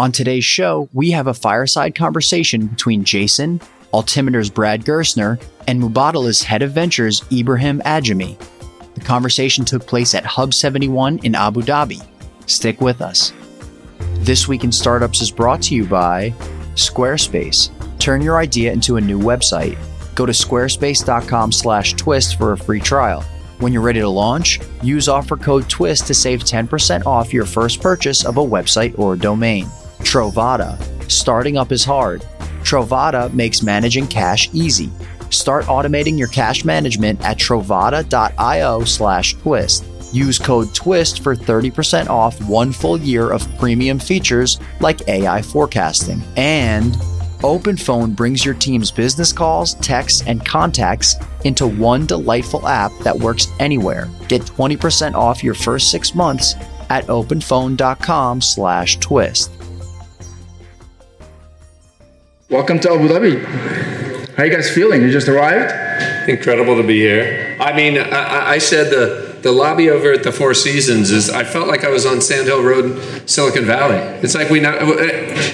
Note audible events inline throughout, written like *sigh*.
On today's show, we have a fireside conversation between Jason, Altimeter's Brad Gerstner, and Mubadala's head of ventures, Ibrahim Ajami. The conversation took place at Hub 71 in Abu Dhabi. Stick with us. This Week in Startups is brought to you by Squarespace. Turn your idea into a new website. Go to squarespace.com slash twist for a free trial. When you're ready to launch, use offer code TWIST to save 10% off your first purchase of a website or domain. Trovata. Starting up is hard. Trovata makes managing cash easy. Start automating your cash management at trovata.io slash twist. Use code TWIST for 30% off one full year of premium features like AI forecasting. And OpenPhone brings your team's business calls, texts, and contacts into one delightful app that works anywhere. Get 20% off your first six months at openphone.com slash twist. Welcome to Abu Dhabi. How you guys feeling? You just arrived? Incredible to be here. I mean, I, I said the the lobby over at the Four Seasons is. I felt like I was on Sand Hill Road, in Silicon Valley. It's like we not,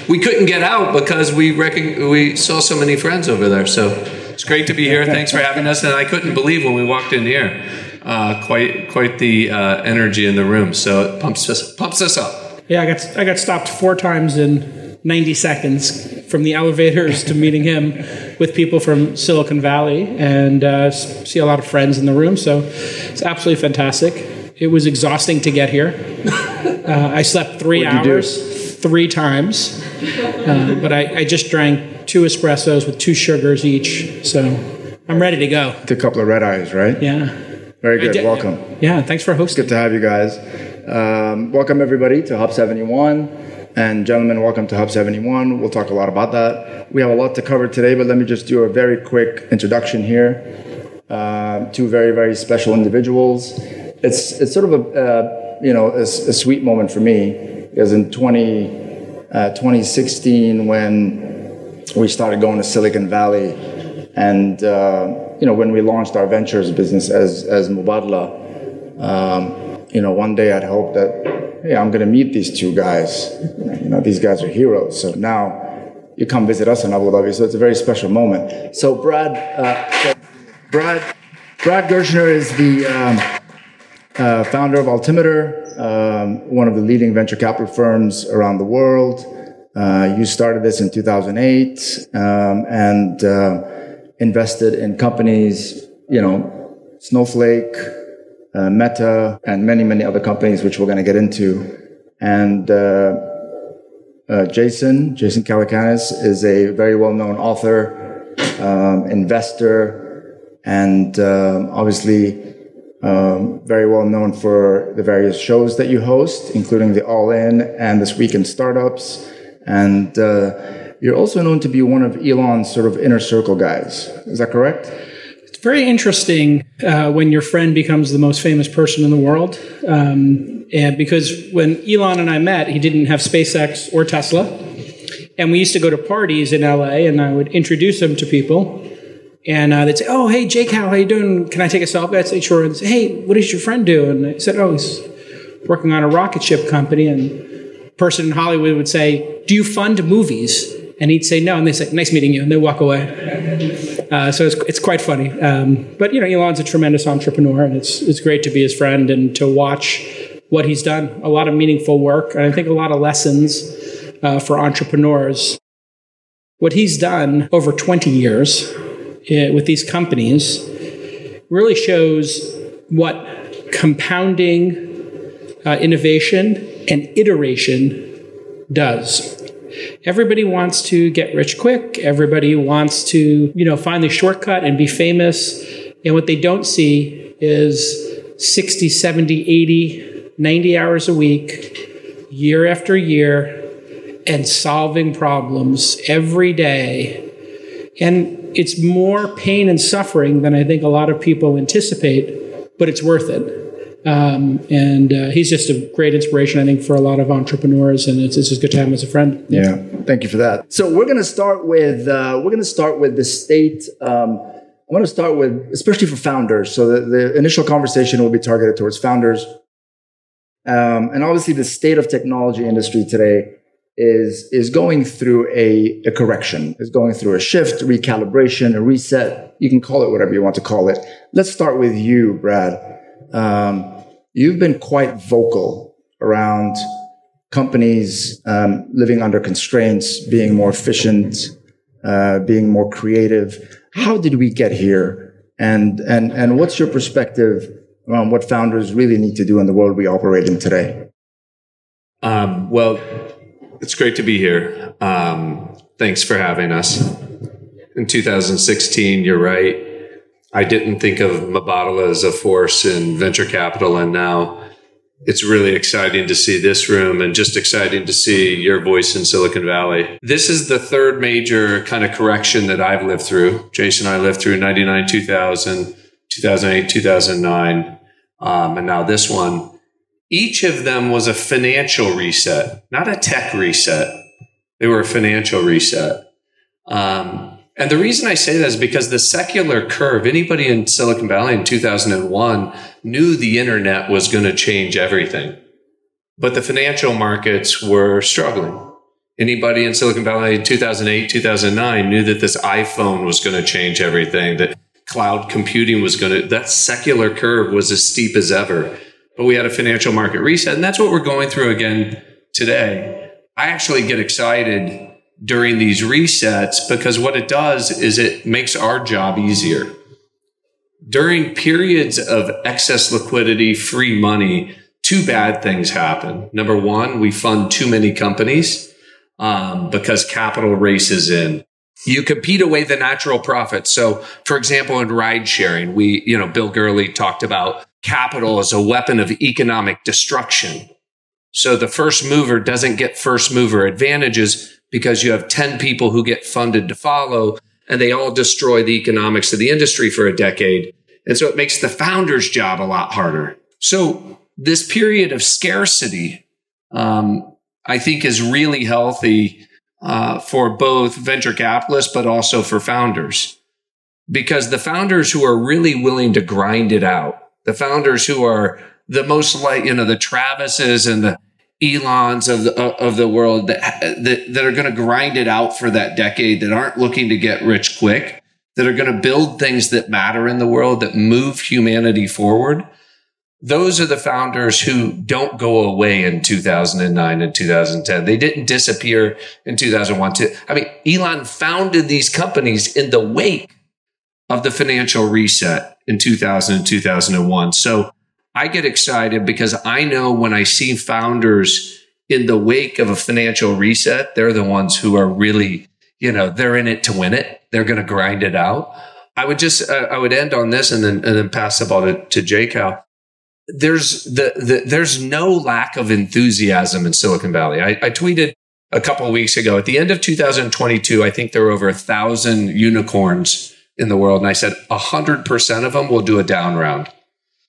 we couldn't get out because we reckon, we saw so many friends over there. So it's great to be here. Thanks for having us. And I couldn't believe when we walked in here. Uh, quite quite the uh, energy in the room. So it pumps us pumps us up. Yeah, I got I got stopped four times in 90 seconds from the elevators to meeting him with people from Silicon Valley and uh, see a lot of friends in the room. So it's absolutely fantastic. It was exhausting to get here. *laughs* Uh, I slept 3 What'd hours three times, uh, but I, I just drank two espressos with two sugars each. So I'm ready to go. A couple of red eyes, right? Yeah. Very good. did- Welcome. Yeah, thanks for hosting. Good to have you guys. Um, welcome everybody to Hub 71. And gentlemen, welcome to Hub 71. We'll talk a lot about that. We have a lot to cover today, but let me just do a very quick introduction here. Uh, two very, very special individuals. It's it's sort of a uh, you know a sweet moment for me because in 20, uh, 2016 when we started going to Silicon Valley, and uh, you know when we launched our ventures business as as Mubadala, um, you know one day I'd hoped that hey I'm going to meet these two guys, you know these guys are heroes. So now you come visit us in Abu Dhabi, so it's a very special moment. So Brad, uh, Brad, Brad Gerstner is the um, uh, founder of Altimeter, um, one of the leading venture capital firms around the world. Uh, you started this in 2008 um, and uh, invested in companies, you know, Snowflake, uh, Meta, and many, many other companies, which we're going to get into. And uh, uh, Jason, Jason Calacanis, is a very well-known author, um, investor, and um, obviously um, very well known for the various shows that you host, including the All In and This Week in Startups. And uh, you're also known to be one of Elon's sort of inner circle guys. Is that correct? Very interesting uh, when your friend becomes the most famous person in the world. Um, and because when Elon and I met, he didn't have SpaceX or Tesla. And we used to go to parties in LA, and I would introduce him to people. And uh, they'd say, "Oh, hey, Jake, how are you doing? Can I take a selfie?" I'd say, "Sure." And say, "Hey, what does your friend do?" And I said, "Oh, he's working on a rocket ship company." And a person in Hollywood would say, "Do you fund movies?" And he'd say, "No." And they say, "Nice meeting you," and they walk away. Uh, so it's, it's quite funny. Um, but you know, Elon's a tremendous entrepreneur, and it's it's great to be his friend and to watch what he's done. A lot of meaningful work, and I think a lot of lessons uh, for entrepreneurs. What he's done over 20 years uh, with these companies really shows what compounding uh, innovation and iteration does. Everybody wants to get rich quick. Everybody wants to, you know, find the shortcut and be famous. And what they don't see is 60, 70, 80, 90 hours a week, year after year, and solving problems every day. And it's more pain and suffering than I think a lot of people anticipate, but it's worth it. Um, and uh, he's just a great inspiration, I think, for a lot of entrepreneurs, and it's, it's just good to have him as a friend. Yeah, thank you for that. So we're going to start with uh, we're going to start with the state. Um, I want to start with, especially for founders. So the, the initial conversation will be targeted towards founders, um, and obviously the state of technology industry today is is going through a, a correction, is going through a shift, recalibration, a reset. You can call it whatever you want to call it. Let's start with you, Brad. Um, you've been quite vocal around companies um, living under constraints, being more efficient, uh, being more creative. How did we get here? And and and what's your perspective on what founders really need to do in the world we operate in today? Um, well, it's great to be here. Um, thanks for having us. In 2016, you're right. I didn't think of Mubadala as a force in venture capital, and now it's really exciting to see this room and just exciting to see your voice in Silicon Valley. This is the third major kind of correction that I've lived through. Jason and I lived through 99, 2000, 2008, 2009, um, and now this one each of them was a financial reset, not a tech reset. They were a financial reset. Um, and the reason I say that is because the secular curve, anybody in Silicon Valley in 2001 knew the internet was going to change everything. But the financial markets were struggling. Anybody in Silicon Valley in 2008, 2009 knew that this iPhone was going to change everything, that cloud computing was going to, that secular curve was as steep as ever but we had a financial market reset. And that's what we're going through again today. I actually get excited during these resets because what it does is it makes our job easier. During periods of excess liquidity, free money, two bad things happen. Number one, we fund too many companies um, because capital races in. You compete away the natural profits. So, for example, in ride sharing, we, you know, Bill Gurley talked about capital as a weapon of economic destruction. So the first mover doesn't get first mover advantages because you have 10 people who get funded to follow and they all destroy the economics of the industry for a decade. And so it makes the founder's job a lot harder. So this period of scarcity, um, I think is really healthy uh, for both venture capitalists, but also for founders. Because the founders who are really willing to grind it out, the founders who are the most like, you know, the Travises and the Elons of the, of the world that, that, that are going to grind it out for that decade, that aren't looking to get rich quick, that are going to build things that matter in the world, that move humanity forward. Those are the founders who don't go away in 2009 and 2010. They didn't disappear in 2001. I mean, Elon founded these companies in the wake of the financial reset in 2000 and 2001. So I get excited because I know when I see founders in the wake of a financial reset, they're the ones who are really, you know, they're in it to win it. They're going to grind it out. I would just, uh, I would end on this and then, and then pass the ball to, to J Cal. There's the, the, there's no lack of enthusiasm in Silicon Valley. I, I tweeted a couple weeks ago at the end of 2022, I think there were over a thousand unicorns in the world. And I said, 100% of them will do a down round.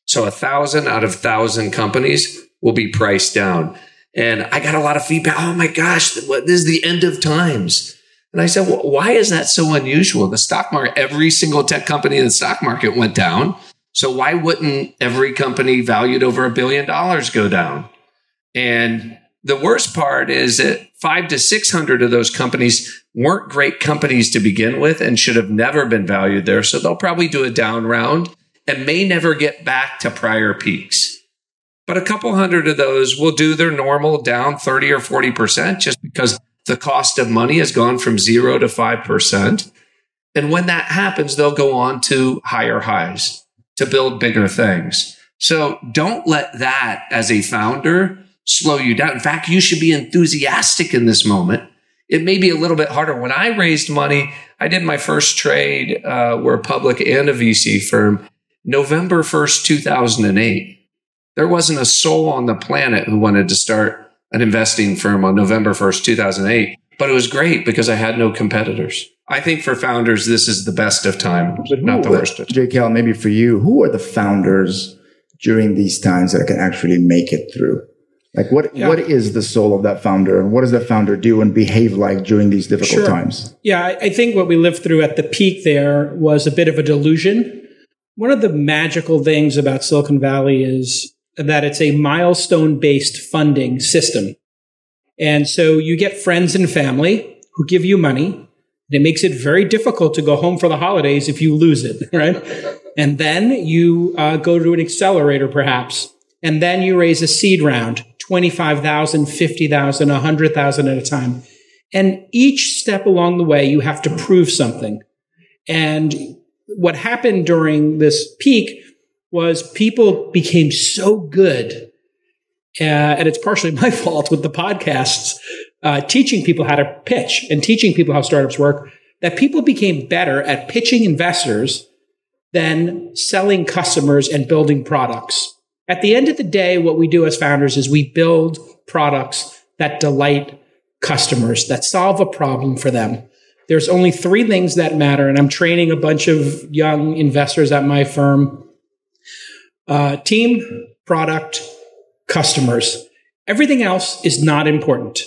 So a thousand out of thousand companies will be priced down. And I got a lot of feedback. Oh my gosh, this is the end of times. And I said, well, why is that so unusual? The stock market, every single tech company in the stock market went down. So why wouldn't every company valued over a billion dollars go down? And the worst part is that five to 600 of those companies weren't great companies to begin with and should have never been valued there. So they'll probably do a down round and may never get back to prior peaks. But a couple hundred of those will do their normal down 30 or 40% just because the cost of money has gone from zero to 5%. And when that happens, they'll go on to higher highs to build bigger things. So don't let that as a founder slow you down. In fact, you should be enthusiastic in this moment. It may be a little bit harder. When I raised money, I did my first trade. Uh, we're public and a VC firm. November 1st, 2008. There wasn't a soul on the planet who wanted to start an investing firm on November 1st, 2008. But it was great because I had no competitors. I think for founders, this is the best of time, but not the worst of time. J Cal, maybe for you, who are the founders during these times that can actually make it through? Like what yeah. what is the soul of that founder and what does that founder do and behave like during these difficult sure. times? Yeah, I, I think what we lived through at the peak there was a bit of a delusion. One of the magical things about Silicon Valley is that it's a milestone based funding system. And so you get friends and family who give you money. It makes it very difficult to go home for the holidays if you lose it, *laughs* right? And then you uh, go to an accelerator, perhaps, and then you raise a seed round, 25,000, 50,000, 100,000 at a time. And each step along the way, you have to prove something. And what happened during this peak was people became so good uh, and it's partially *laughs* my fault with the podcasts, uh, teaching people how to pitch and teaching people how startups work, that people became better at pitching investors than selling customers and building products. At the end of the day, what we do as founders is we build products that delight customers, that solve a problem for them. There's only three things that matter, and I'm training a bunch of young investors at my firm. Uh, team, product, customers. Everything else is not important.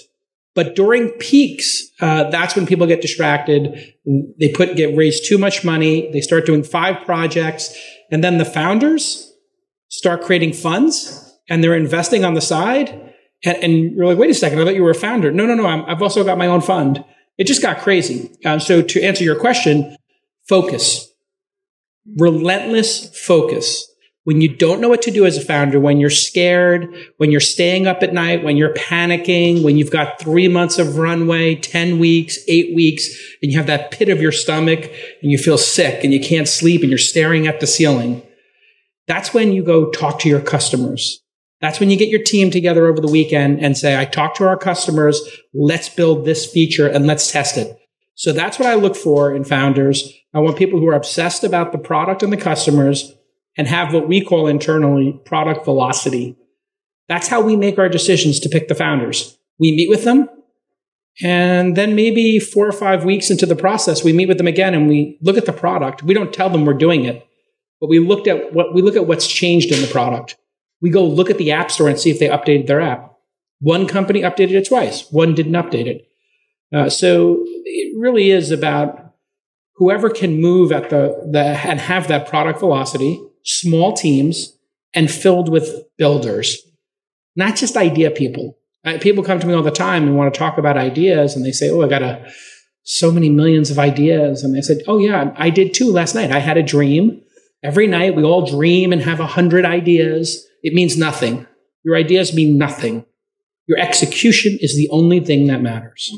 But during peaks, uh, that's when people get distracted. They put get raise too much money. They start doing five projects, and then the founders start creating funds, and they're investing on the side. And, and you're like, wait a second, I thought you were a founder. No, no, no. i have also got my own fund. It just got crazy. Um, so to answer your question, focus, relentless focus when you don't know what to do as a founder, when you're scared, when you're staying up at night, when you're panicking, when you've got three months of runway, 10 weeks, eight weeks, and you have that pit of your stomach and you feel sick and you can't sleep and you're staring at the ceiling, that's when you go talk to your customers. That's when you get your team together over the weekend and say, I talked to our customers. Let's build this feature and let's test it. So that's what I look for in founders. I want people who are obsessed about the product and the customers and have what we call internally product velocity. That's how we make our decisions to pick the founders. We meet with them. And then maybe four or five weeks into the process, we meet with them again and we look at the product. We don't tell them we're doing it, but we looked at what we look at what's changed in the product. We go look at the app store and see if they updated their app. One company updated it twice. One didn't update it. Uh, so it really is about whoever can move at the, the and have that product velocity small teams and filled with builders, not just idea people. Uh, people come to me all the time and want to talk about ideas and they say, Oh, I got a, so many millions of ideas. And I said, Oh, yeah, I did too last night. I had a dream. Every night we all dream and have a hundred ideas. It means nothing. Your ideas mean nothing. Your execution is the only thing that matters.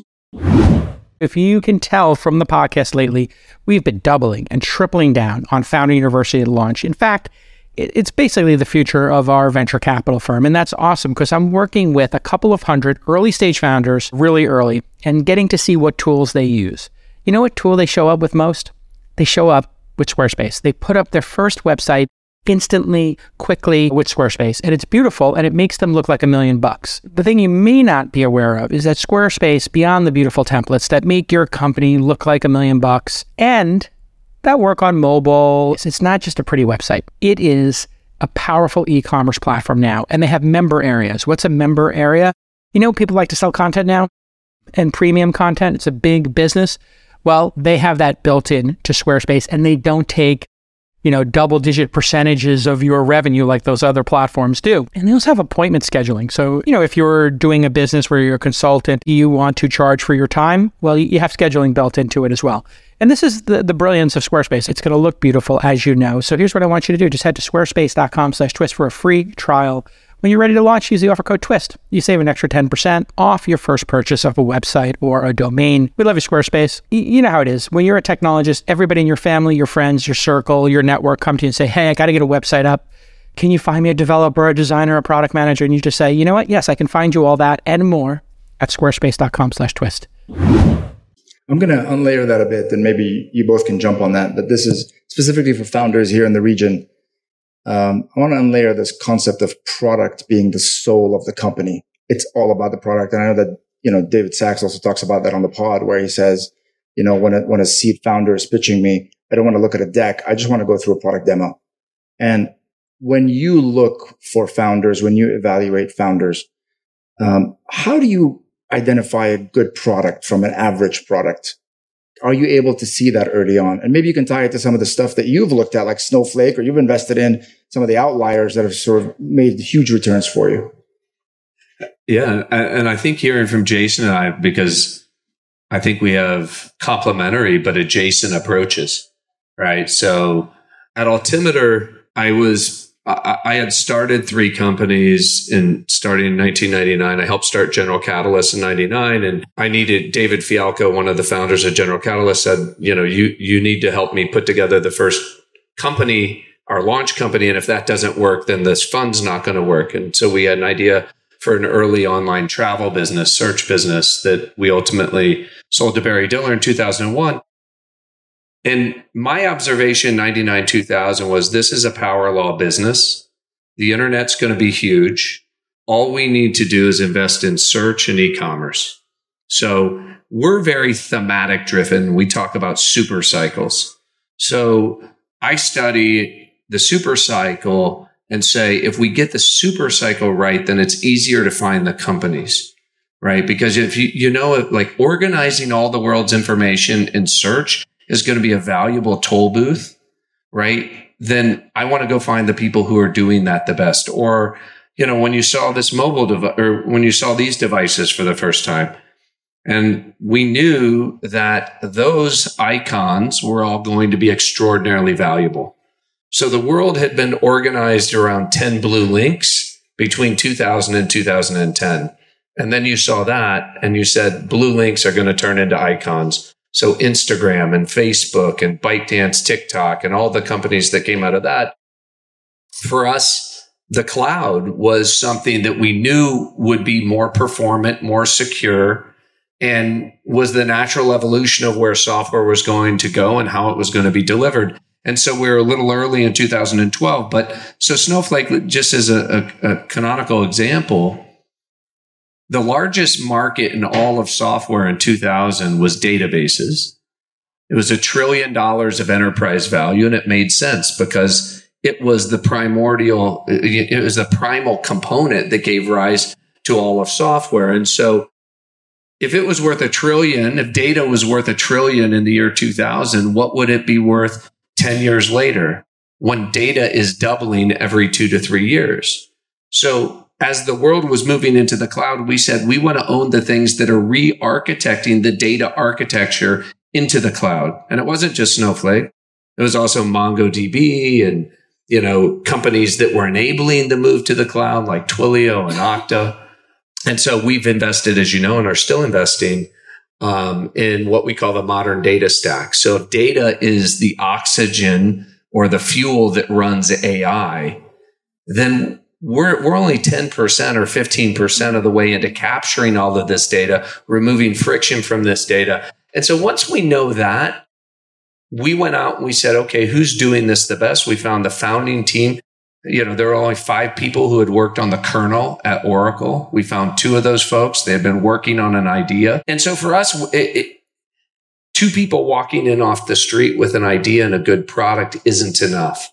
If you can tell from the podcast lately, we've been doubling and tripling down on Founder University launch. In fact, it's basically the future of our venture capital firm. And that's awesome because I'm working with a couple of hundred early stage founders really early and getting to see what tools they use. You know what tool they show up with most? They show up with Squarespace. They put up their first website instantly, quickly with Squarespace. And it's beautiful and it makes them look like a million bucks. The thing you may not be aware of is that Squarespace, beyond the beautiful templates that make your company look like a million bucks and that work on mobile, it's not just a pretty website. It is a powerful e commerce platform now. And they have member areas. What's a member area? You know, people like to sell content now and premium content. It's a big business. Well, they have that built in to Squarespace and they don't take you know, double digit percentages of your revenue like those other platforms do. And they also have appointment scheduling. So, you know, if you're doing a business where you're a consultant, you want to charge for your time, well, you have scheduling built into it as well. And this is the, the brilliance of Squarespace. It's going to look beautiful, as you know. So here's what I want you to do. Just head to squarespace.com slash twist for a free trial. When you're ready to launch, use the offer code TWIST. You save an extra 10% off your first purchase of a website or a domain. We love you, Squarespace. Y- you know how it is. When you're a technologist, everybody in your family, your friends, your circle, your network come to you and say, hey, I got to get a website up. Can you find me a developer, a designer, a product manager? And you just say, you know what? Yes, I can find you all that and more at squarespace.com slash twist. I'm going to unlayer that a bit then maybe you both can jump on that. But this is specifically for founders here in the region um, I want to unlayer this concept of product being the soul of the company. It's all about the product. And I know that, you know, David Sacks also talks about that on the pod where he says, you know, when a, when a seed founder is pitching me, I don't want to look at a deck. I just want to go through a product demo. And when you look for founders, when you evaluate founders, um, how do you identify a good product from an average product? Are you able to see that early on? And maybe you can tie it to some of the stuff that you've looked at, like Snowflake, or you've invested in some of the outliers that have sort of made huge returns for you. Yeah, and I think hearing from Jason and I, because I think we have complementary but adjacent approaches, right? So at Altimeter, I was I, had started three companies in starting in 1999. I helped start General Catalyst in 99 and I needed David Fialkow, one of the founders of General Catalyst said, you know, you, you need to help me put together the first company, our launch company. And if that doesn't work, then this fund's not going to work. And so we had an idea for an early online travel business, search business that we ultimately sold to Barry Diller in 2001. And my observation 99 2000 was this is a power law business. The internet's going to be huge. All we need to do is invest in search and e-commerce. So we're very thematic driven. We talk about super cycles. So I study the super cycle and say if we get the super cycle right, then it's easier to find the companies, right? Because if you, you know, like organizing all the world's information in search is going to be a valuable toll booth, right? Then I want to go find the people who are doing that the best. Or, you know, when you saw this mobile device or when you saw these devices for the first time, and we knew that those icons were all going to be extraordinarily valuable. So the world had been organized around 10 blue links between 2000 and 2010. And then you saw that and you said blue links are going to turn into icons. So Instagram and Facebook and ByteDance, TikTok, and all the companies that came out of that. For us, the cloud was something that we knew would be more performant, more secure, and was the natural evolution of where software was going to go and how it was going to be delivered. And so we are a little early in 2012. But so Snowflake, just as a, a, a canonical example, the largest market in all of software in 2000 was databases. It was a trillion dollars of enterprise value, and it made sense because it was the primordial, it was the primal component that gave rise to all of software. And so if it was worth a trillion, if data was worth a trillion in the year 2000, what would it be worth 10 years later when data is doubling every two to three years? So as the world was moving into the cloud, we said we want to own the things that are re architecting the data architecture into the cloud. And it wasn't just Snowflake, it was also MongoDB and you know companies that were enabling the move to the cloud like Twilio and Okta. And so we've invested, as you know, and are still investing um, in what we call the modern data stack. So data is the oxygen or the fuel that runs AI, then we're, we're only 10% or 15% of the way into capturing all of this data, removing friction from this data. And so once we know that, we went out and we said, okay, who's doing this the best? We found the founding team. You know, there were only five people who had worked on the kernel at Oracle. We found two of those folks. They had been working on an idea. And so for us, it, it, two people walking in off the street with an idea and a good product isn't enough.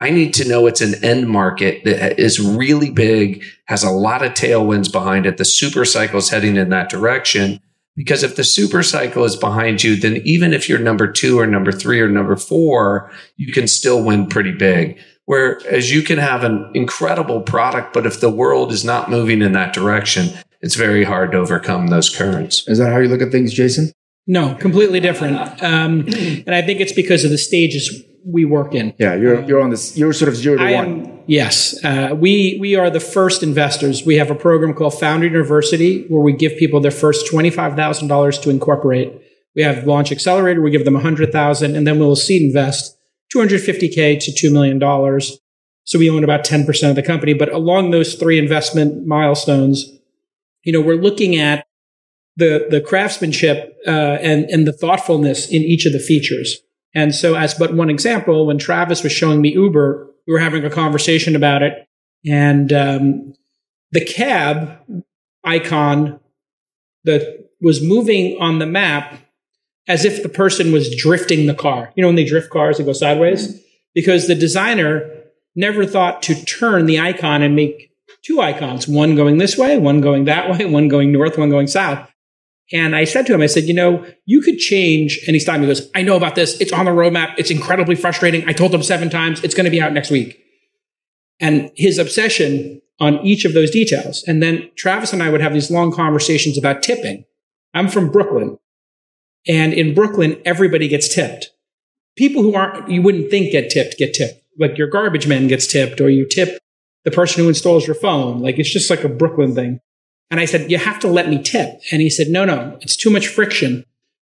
I need to know it's an end market that is really big, has a lot of tailwinds behind it. The super cycle is heading in that direction. Because if the super cycle is behind you, then even if you're number two or number three or number four, you can still win pretty big. Whereas you can have an incredible product, but if the world is not moving in that direction, it's very hard to overcome those currents. Is that how you look at things, Jason? No, completely different. Um, and I think it's because of the stages we work in. Yeah, you're you're on this. You're sort of zero to I one. Am, yes, uh, we we are the first investors. We have a program called Founder University where we give people their first twenty five thousand dollars to incorporate. We have Launch Accelerator. We give them a hundred thousand, and then we'll seed invest two hundred fifty k to two million dollars. So we own about ten percent of the company. But along those three investment milestones, you know, we're looking at the the craftsmanship uh, and and the thoughtfulness in each of the features. And so, as but one example, when Travis was showing me Uber, we were having a conversation about it, and um, the cab icon that was moving on the map as if the person was drifting the car. You know, when they drift cars, they go sideways because the designer never thought to turn the icon and make two icons, one going this way, one going that way, *laughs* one going north, one going south. And I said to him, I said, you know, you could change. And he stopped me. He goes, I know about this. It's on the roadmap. It's incredibly frustrating. I told them seven times. It's going to be out next week. And his obsession on each of those details. And then Travis and I would have these long conversations about tipping. I'm from Brooklyn. And in Brooklyn, everybody gets tipped. People who aren't, you wouldn't think get tipped, get tipped. Like your garbage man gets tipped, or you tip the person who installs your phone. Like it's just like a Brooklyn thing. And I said, you have to let me tip. And he said, no, no, it's too much friction.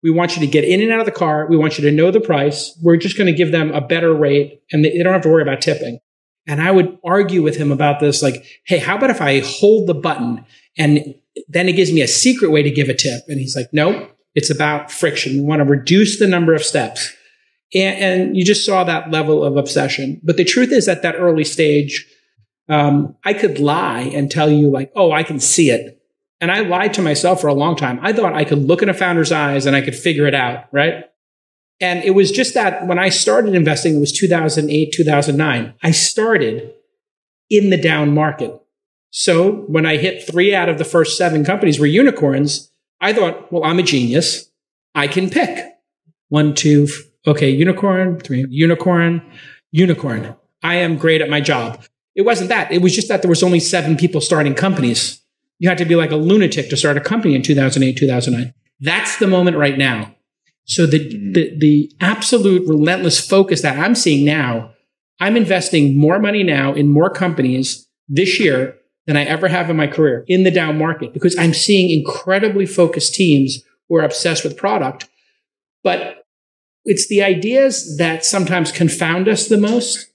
We want you to get in and out of the car. We want you to know the price. We're just going to give them a better rate and they don't have to worry about tipping. And I would argue with him about this, like, hey, how about if I hold the button and then it gives me a secret way to give a tip? And he's like, no, it's about friction. We want to reduce the number of steps. And, and you just saw that level of obsession. But the truth is, at that early stage, um, I could lie and tell you, like, oh, I can see it. And I lied to myself for a long time. I thought I could look in a founder's eyes and I could figure it out, right? And it was just that when I started investing, it was 2008, 2009. I started in the down market. So when I hit three out of the first seven companies were unicorns, I thought, well, I'm a genius. I can pick one, two, okay, unicorn, three, unicorn, unicorn. I am great at my job. It wasn't that. It was just that there was only seven people starting companies. You had to be like a lunatic to start a company in 2008, 2009. That's the moment right now. So the, the, the absolute relentless focus that I'm seeing now, I'm investing more money now in more companies this year than I ever have in my career in the down market because I'm seeing incredibly focused teams who are obsessed with product. But it's the ideas that sometimes confound us the most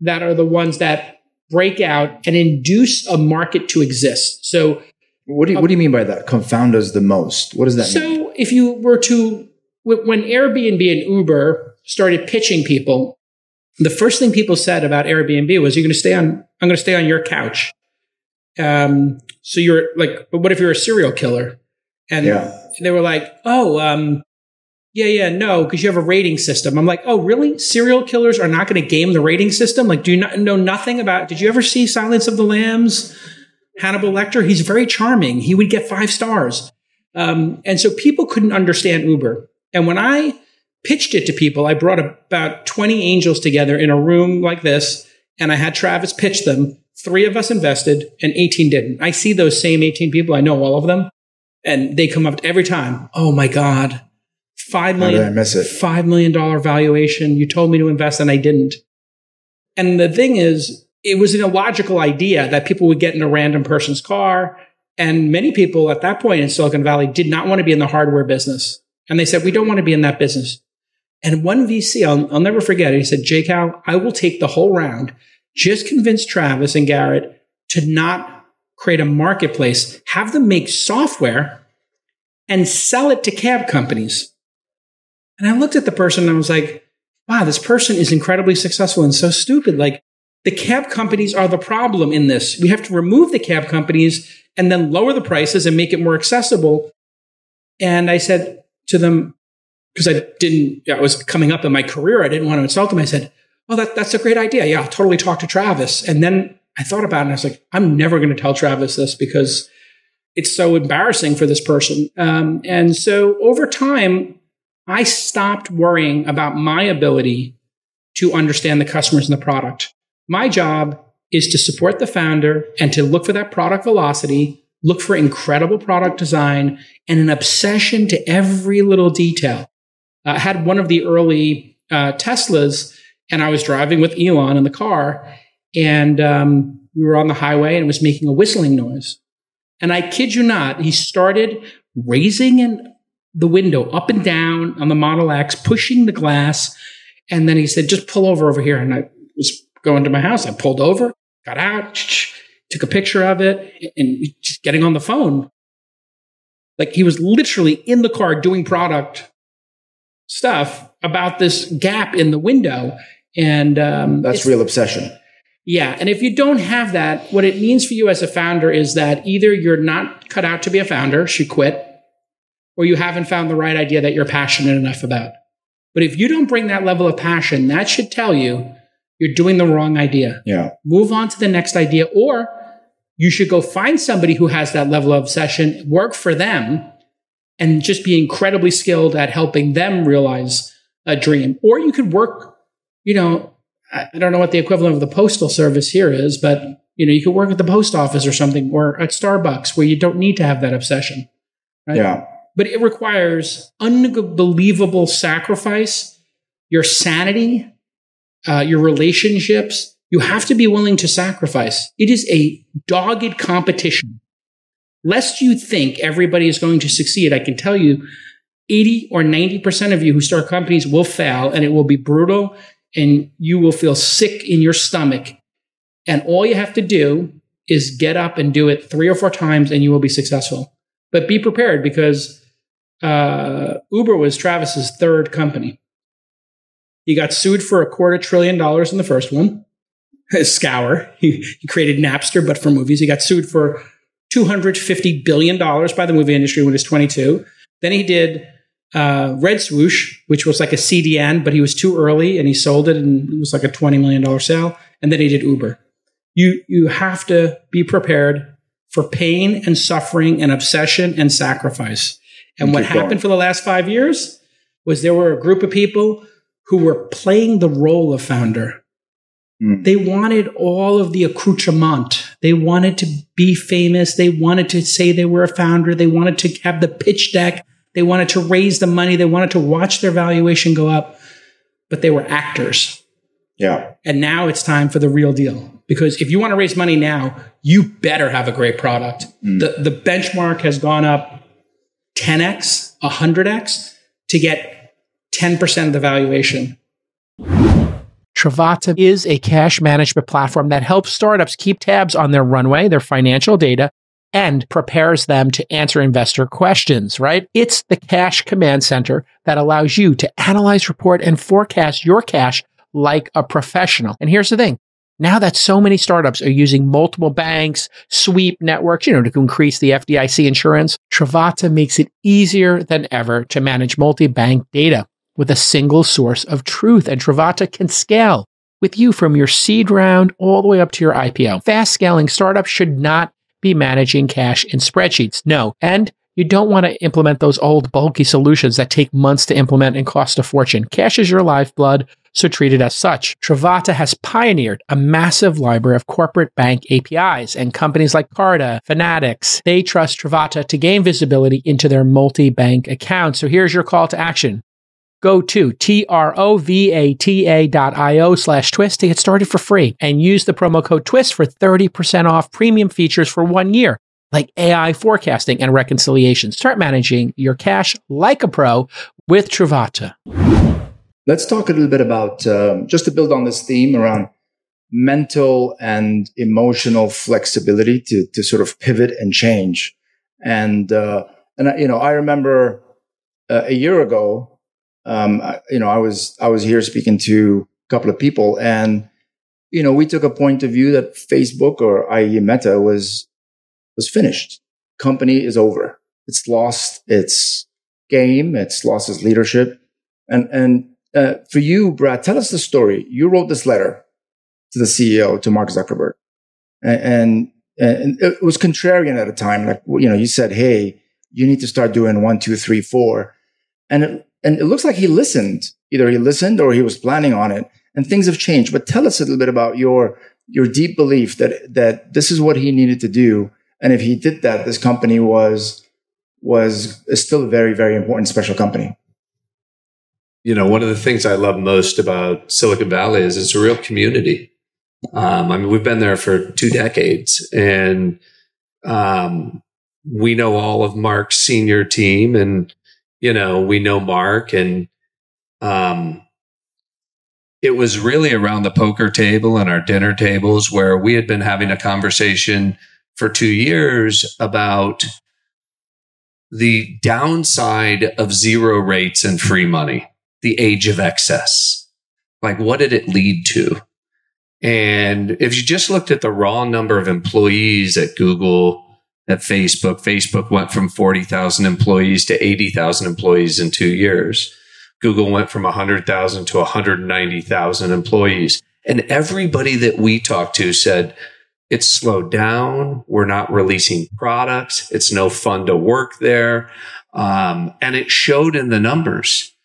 that are the ones that break out and induce a market to exist. So, what do you, what do you mean by that? Confound us the most. What does that so mean? So, if you were to, when Airbnb and Uber started pitching people, the first thing people said about Airbnb was, "You're going to stay on. I'm going to stay on your couch." Um, so you're like, but what if you're a serial killer? And yeah. they were like, oh, um, yeah, yeah, no, because you have a rating system. I'm like, oh, really? Serial killers are not going to game the rating system? Like, do you not know nothing about? Did you ever see Silence of the Lambs? Hannibal Lecter, he's very charming. He would get five stars. Um, and so people couldn't understand Uber. And when I pitched it to people, I brought about 20 angels together in a room like this, and I had Travis pitch them. Three of us invested and 18 didn't. I see those same 18 people. I know all of them. And they come up every time. Oh my God. Five million. How did I miss it? Five million dollar valuation. You told me to invest and I didn't. And the thing is, it was an illogical idea that people would get in a random person's car. And many people at that point in Silicon Valley did not want to be in the hardware business. And they said, we don't want to be in that business. And one VC, I'll, I'll never forget it. He said, Jake, I will take the whole round just convince Travis and Garrett to not create a marketplace, have them make software and sell it to cab companies. And I looked at the person and I was like, wow, this person is incredibly successful and so stupid. Like the cab companies are the problem in this. We have to remove the cab companies and then lower the prices and make it more accessible. And I said to them, because I didn't, I was coming up in my career, I didn't want to insult them. I said, well, that, that's a great idea. Yeah, I'll totally talk to Travis. And then I thought about it and I was like, I'm never going to tell Travis this because it's so embarrassing for this person. Um, and so over time, I stopped worrying about my ability to understand the customers and the product. My job is to support the founder and to look for that product velocity, look for incredible product design, and an obsession to every little detail. I had one of the early uh, Teslas and I was driving with Elon in the car, and um, we were on the highway and it was making a whistling noise. And I kid you not, he started raising in the window up and down on the Model X, pushing the glass. And then he said, just pull over over here. And I was going to my house. I pulled over, got out, *tsk* took a picture of it, and just getting on the phone. Like he was literally in the car doing product stuff about this gap in the window. And um, that's real obsession. Yeah. And if you don't have that, what it means for you as a founder is that either you're not cut out to be a founder, should quit, or you haven't found the right idea that you're passionate enough about. But if you don't bring that level of passion, that should tell you you're doing the wrong idea. Yeah. Move on to the next idea, or you should go find somebody who has that level of obsession, work for them, and just be incredibly skilled at helping them realize a dream. Or you could work you know, I, don't know what the equivalent of the postal service here is, but You know, you could work at the post office or something, or at Starbucks, where you don't need to have that obsession. Right? Yeah. But it requires unbelievable sacrifice, your sanity, uh, your relationships. You have to be willing to sacrifice. It is a dogged competition. Lest you think everybody is going to succeed, I can tell you 80 or 90% of you who start companies will fail and it will be brutal and you will feel sick in your stomach. And all you have to do is get up and do it three or four times and you will be successful. But be prepared because uh, Uber was Travis's third company. He got sued for a quarter trillion dollars in the first one. *laughs* Scour. He, he created Napster, but for movies. He got sued for $250 billion by the movie industry when he was 22. Then he did uh, Red Swoosh, which was like a CDN, but he was too early and he sold it and it was like a $20 million sale. And then he did Uber. You, you have to be prepared for pain and suffering and obsession and sacrifice. And what happened going. for the last five years was there were a group of people who were playing the role of founder. Mm. They wanted all of the accoutrement. They wanted to be famous. They wanted to say they were a founder. They wanted to have the pitch deck. They wanted to raise the money. They wanted to watch their valuation go up, but they were actors. Yeah. And now it's time for the real deal. Because if you want to raise money now, you better have a great product. Mm. The, the benchmark has gone up 10x, 100x to get 10% of the valuation. Trovata is a cash management platform that helps startups keep tabs on their runway, their financial data, and prepares them to answer investor questions, right? It's the cash command center that allows you to analyze, report, and forecast your cash like a professional. And here's the thing. Now that so many startups are using multiple banks, sweep networks, you know, to increase the FDIC insurance, Trovata makes it easier than ever to manage multi-bank data with a single source of truth. And Trovata can scale with you from your seed round all the way up to your IPO. Fast scaling startups should not be managing cash in spreadsheets. No. And you don't want to implement those old bulky solutions that take months to implement and cost a fortune. Cash is your lifeblood, so treat it as such. Trovata has pioneered a massive library of corporate bank APIs and companies like Carta, Fanatics, they trust Trovata to gain visibility into their multi-bank accounts. So here's your call to action go to T-R-O-V-A-T-A dot I-O slash twist to get started for free and use the promo code twist for 30% off premium features for one year like AI forecasting and reconciliation. Start managing your cash like a pro with Trovata. Let's talk a little bit about um, just to build on this theme around mental and emotional flexibility to, to sort of pivot and change. And, uh, and, you know, I remember uh, a year ago, um, you know, I was I was here speaking to a couple of people, and you know, we took a point of view that Facebook or i.e. Meta was was finished. Company is over. It's lost its game. It's lost its leadership. And and uh, for you, Brad, tell us the story. You wrote this letter to the CEO, to Mark Zuckerberg, and, and and it was contrarian at a time. Like you know, you said, "Hey, you need to start doing one, two, three, four. and it, and it looks like he listened. Either he listened or he was planning on it and things have changed. But tell us a little bit about your, your deep belief that, that this is what he needed to do. And if he did that, this company was, was still a very, very important special company. You know, one of the things I love most about Silicon Valley is it's a real community. Um, I mean, we've been there for two decades and, um, we know all of Mark's senior team and you know, we know Mark and um it was really around the poker table and our dinner tables where we had been having a conversation for 2 years about the downside of zero rates and free money, the age of excess. Like what did it lead to? And if you just looked at the raw number of employees at Google at Facebook. Facebook went from 40,000 employees to 80,000 employees in two years. Google went from 100,000 to 190,000 employees. And everybody that we talked to said, it's slowed down. We're not releasing products. It's no fun to work there. Um, and it showed in the numbers.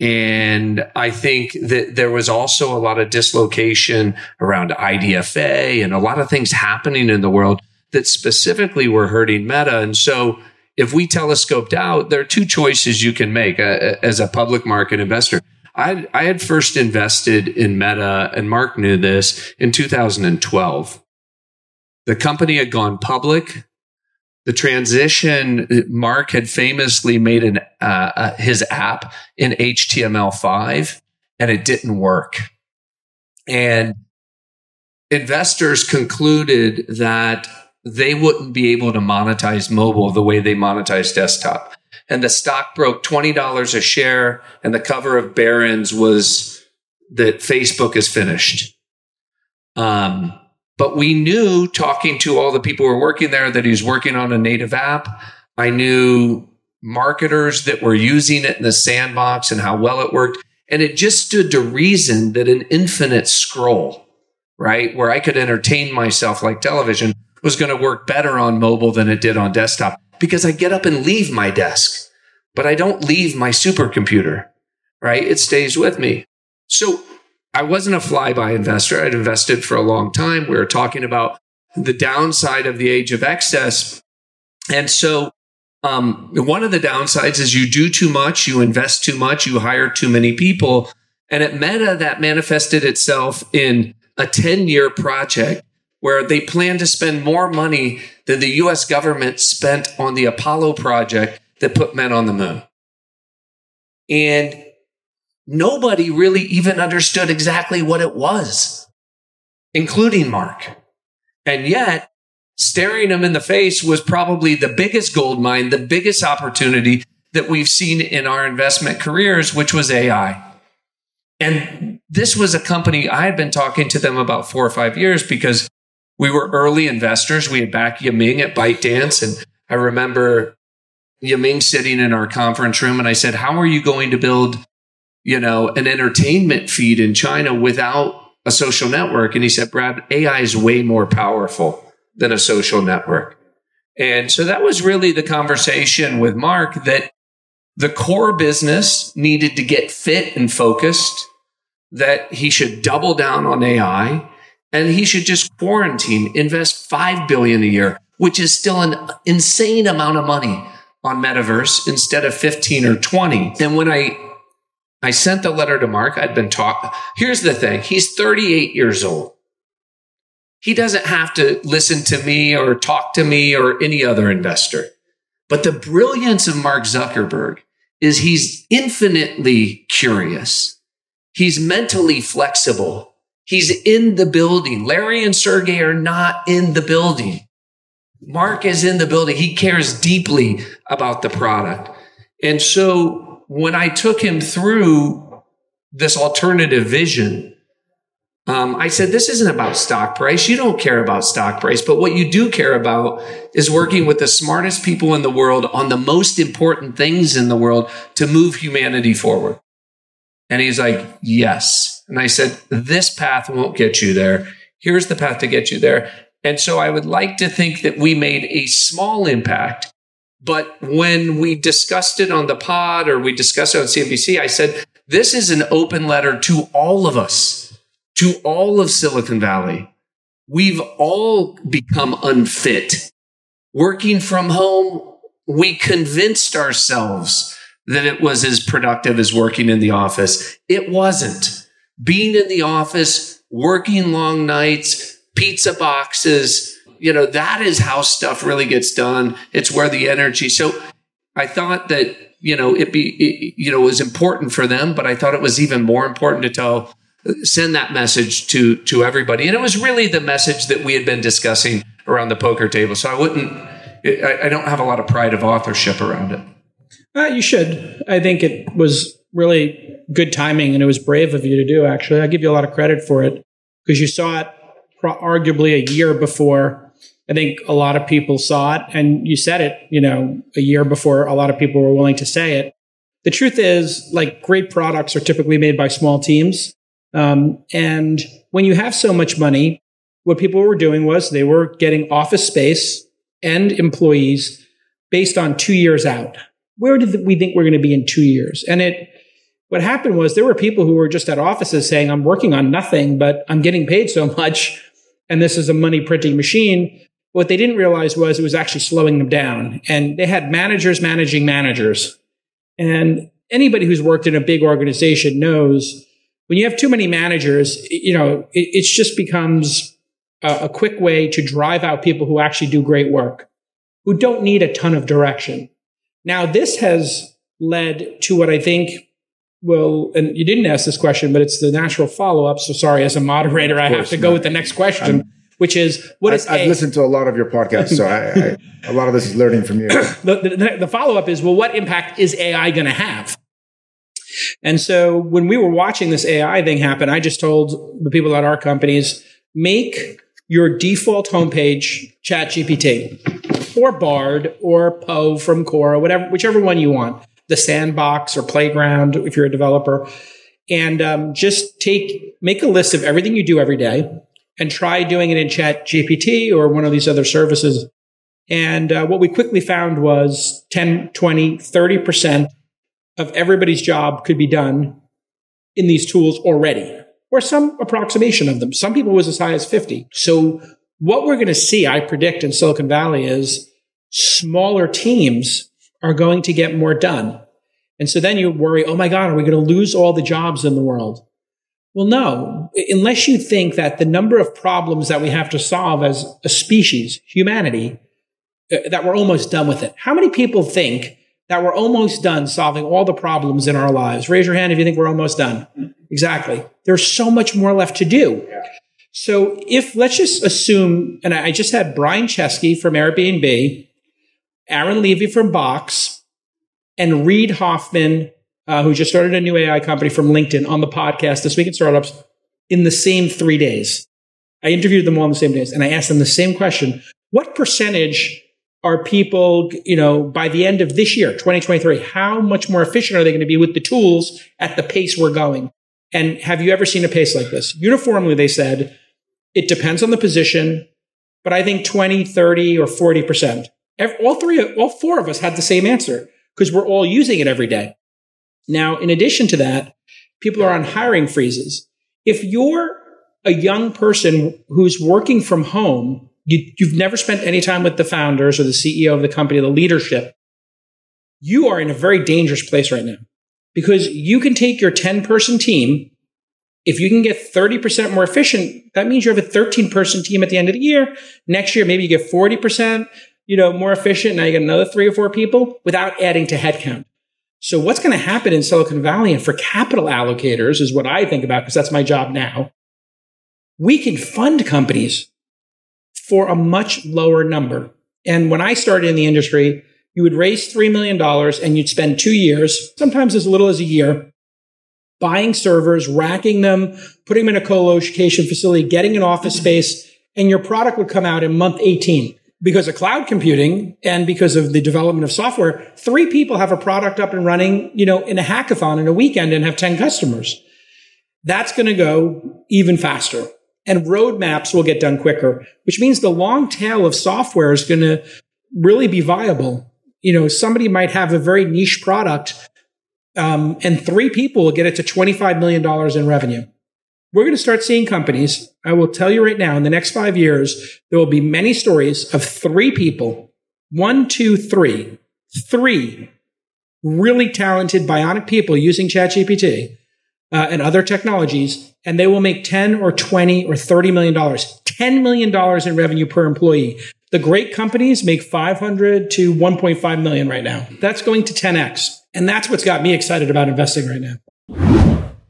And I think that there was also a lot of dislocation around IDFA and a lot of things happening in the world that specifically were hurting Meta. And so if we telescoped out, there are two choices you can make uh, as a public market investor. I, I had first invested in Meta, and Mark knew this in 2012. The company had gone public. The transition, Mark had famously made an, uh, uh, his app in HTML5 and it didn't work. And investors concluded that they wouldn't be able to monetize mobile the way they monetize desktop. And the stock broke $20 a share and the cover of Barron's was that Facebook is finished. Um, but we knew talking to all the people who were working there that he was working on a native app. I knew marketers that were using it in the sandbox and how well it worked. And it just stood to reason that an infinite scroll, right, where I could entertain myself like television was going to work better on mobile than it did on desktop because I get up and leave my desk, but I don't leave my supercomputer, right? It stays with me. So I wasn't a flyby investor. I'd invested for a long time. We were talking about the downside of the age of excess. And so, um, one of the downsides is you do too much, you invest too much, you hire too many people. And at Meta, that manifested itself in a 10 year project where they plan to spend more money than the US government spent on the Apollo project that put men on the moon. And nobody really even understood exactly what it was, including Mark. And yet, staring him in the face was probably the biggest gold mine, the biggest opportunity that we've seen in our investment careers, which was AI. And this was a company I had been talking to them about four or five years because we were early investors. We had backed Yiming at ByteDance. And I remember Yiming sitting in our conference room and I said, how are you going to build you know, an entertainment feed in China without a social network. And he said, Brad, AI is way more powerful than a social network. And so that was really the conversation with Mark that the core business needed to get fit and focused, that he should double down on AI and he should just quarantine, invest 5 billion a year, which is still an insane amount of money on metaverse instead of 15 or 20. And when I I sent the letter to Mark. I'd been taught. Here's the thing. He's 38 years old. He doesn't have to listen to me or talk to me or any other investor. But the brilliance of Mark Zuckerberg is he's infinitely curious. He's mentally flexible. He's in the building. Larry and Sergey are not in the building. Mark is in the building. He cares deeply about the product. And so when I took him through this alternative vision, um, I said, this isn't about stock price. You don't care about stock price, but what you do care about is working with the smartest people in the world on the most important things in the world to move humanity forward. And he's like, yes. And I said, this path won't get you there. Here's the path to get you there. And so I would like to think that we made a small impact but when we discussed it on the pod or we discussed it on CNBC, I said, this is an open letter to all of us, to all of Silicon Valley. We've all become unfit. Working from home, we convinced ourselves that it was as productive as working in the office. It wasn't. Being in the office, working long nights, pizza boxes, you know, that is how stuff really gets done. It's where the energy. So I thought that, you know, it be, it, you know, was important for them, but I thought it was even more important to tell, send that message to, to everybody. And it was really the message that we had been discussing around the poker table. So I wouldn't, I, I don't have a lot of pride of authorship around it. Uh, you should. I think it was really good timing and it was brave of you to do, actually. I give you a lot of credit for it because you saw it arguably a year before I think a lot of people saw it and you said it, you know, a year before a lot of people were willing to say it. The truth is, like, great products are typically made by small teams. Um, and when you have so much money, what people were doing was they were getting office space and employees based on two years out. Where did we think we're going to be in two years? And it, What happened was there were people who were just at offices saying, I'm working on nothing, but I'm getting paid so *laughs* much. And this is a money printing machine. What they didn't realize was it was actually slowing them down. And they had managers managing managers. And anybody who's worked in a big organization knows when you have too many managers, you know, it, it just becomes a, a quick way to drive out people who actually do great work, who don't need a ton of direction. Now, this has led to what I think will, and you didn't ask this question, but it's the natural follow up. So sorry, as a moderator, I have to go with the next question. Which is what is I, have listened to a lot of your podcasts, so I, I, a lot of this is learning from you. *coughs* the, the, the follow up is well, what impact is AI going to have? And so when we were watching this AI thing happen, I just told the people at our companies make your default homepage ChatGPT or Bard or Poe from Quora, whatever, whichever one you want, the Sandbox or Playground if you're a developer, and um, just take make a list of everything you do every day and try doing it in chat gpt or one of these other services. And uh, what we quickly found was 10 20 30% of everybody's job could be done in these tools already or some approximation of them. Some people was as high as 50 so what we're going to see i predict in silicon valley is smaller teams are going to get more done. And so then you worry oh my god are we going to lose all the jobs in the world well, no, unless you think that the number of problems that we have to solve as a species, humanity, uh, that we're almost done with it. How many people think that we're almost done solving all the problems in our lives? Raise your hand if you think we're almost done. Exactly. There's so much more left to do. So if let's just assume, and I just had Brian Chesky from Airbnb, Aaron Levie from Box, and Reid Hoffman uh, who just started a new AI company from LinkedIn on the podcast this week in startups in the same three days. I interviewed them all on the same days and I asked them the same question. What percentage are people, you know, by the end of this year, 2023, how much more efficient are they going to be with the tools at the pace we're going? And have you ever seen a pace like this? Uniformly, they said it depends on the position, but I think 20, 30, or 40%. All three, all four of us had the same answer because we're all using it every day. Now, in addition to that, people are on hiring freezes. If you're a young person who's working from home, you, have never spent any time with the founders or the CEO of the company, the leadership, you are in a very dangerous place right now because you can take your 10 person team. If you can get 30% more efficient, that means you have a 13 person team at the end of the year. Next year, maybe you get 40%, you know, more efficient. Now you get another three or four people without adding to headcount. So what's going to happen in Silicon Valley and for capital allocators is what I think about because that's my job now. We can fund companies for a much lower number. And when I started in the industry, you would raise $3 million and you'd spend two years, sometimes as little as a year, buying servers, racking them, putting them in a co-location facility, getting an office space, and your product would come out in month 18 because of cloud computing and because of the development of software, three people have a product up and running, you know, in a hackathon in a weekend and have 10 customers. That's going to go even faster and roadmaps will get done quicker, which means the long tail of software is going to really be viable. You know, somebody might have a very niche product, um, and three people will get it to $25 million in revenue we're going to start seeing companies. I will tell you right now, in the next five years, there will be many stories of three people, one, two, three, three really talented bionic people using ChatGPT uh, and other technologies, and they will make 10 or 20 or 30 million dollars, 10 million dollars in revenue per employee. The great companies make 500 to 1.5 million right now. That's going to 10x. And that's what's got me excited about investing right now.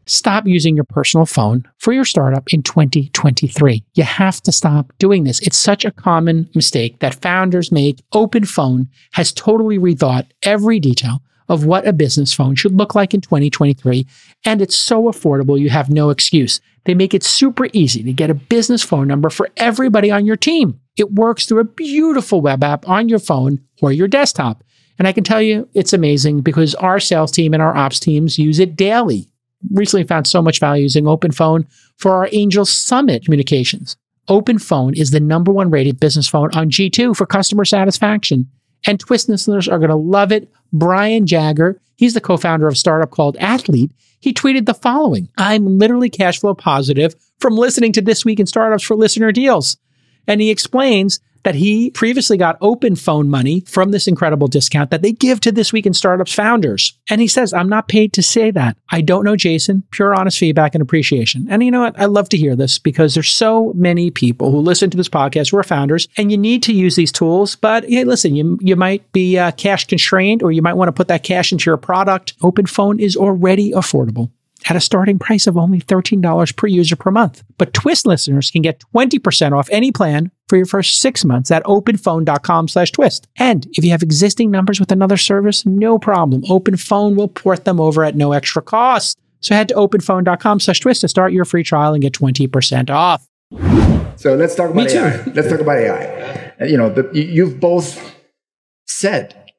Stop using your personal phone for your startup in 2023. You have to stop doing this. It's such a common mistake that founders make. Open Phone has totally rethought every detail of what a business phone should look like in 2023. And it's so affordable, you have no excuse. They make it super easy to get a business phone number for everybody on your team. It works through a beautiful web app on your phone or your desktop. And I can tell you it's amazing because our sales team and our ops teams use it daily recently found so much value using OpenPhone for our Angel Summit communications. OpenPhone is the number one rated business phone on G2 for customer satisfaction. And Twist listeners are going to love it. Brian Jagger, he's the co founder of a startup called Athlete. He tweeted the following I'm literally cash flow positive from listening to This Week in Startups for listener deals. And he explains that he previously got open phone money from this incredible discount that they give to This Week in Startups founders. And he says, I'm not paid to say that. I don't know Jason, pure honest feedback and appreciation. And you know what? I love to hear this because there's so many people who listen to this podcast who are founders and you need to use these tools. But hey, listen, you, you might be uh, cash constrained or you might want to put that cash into your product. Open phone is already affordable at a starting price of only $13 per user per month. But Twist listeners can get 20% off any plan for your first six months at openphone.com slash twist. And if you have existing numbers with another service, no problem. OpenPhone will port them over at no extra cost. So head to openphone.com slash twist to start your free trial and get 20% off. So let's talk about AI. Let's talk about AI. You know, the, you've both said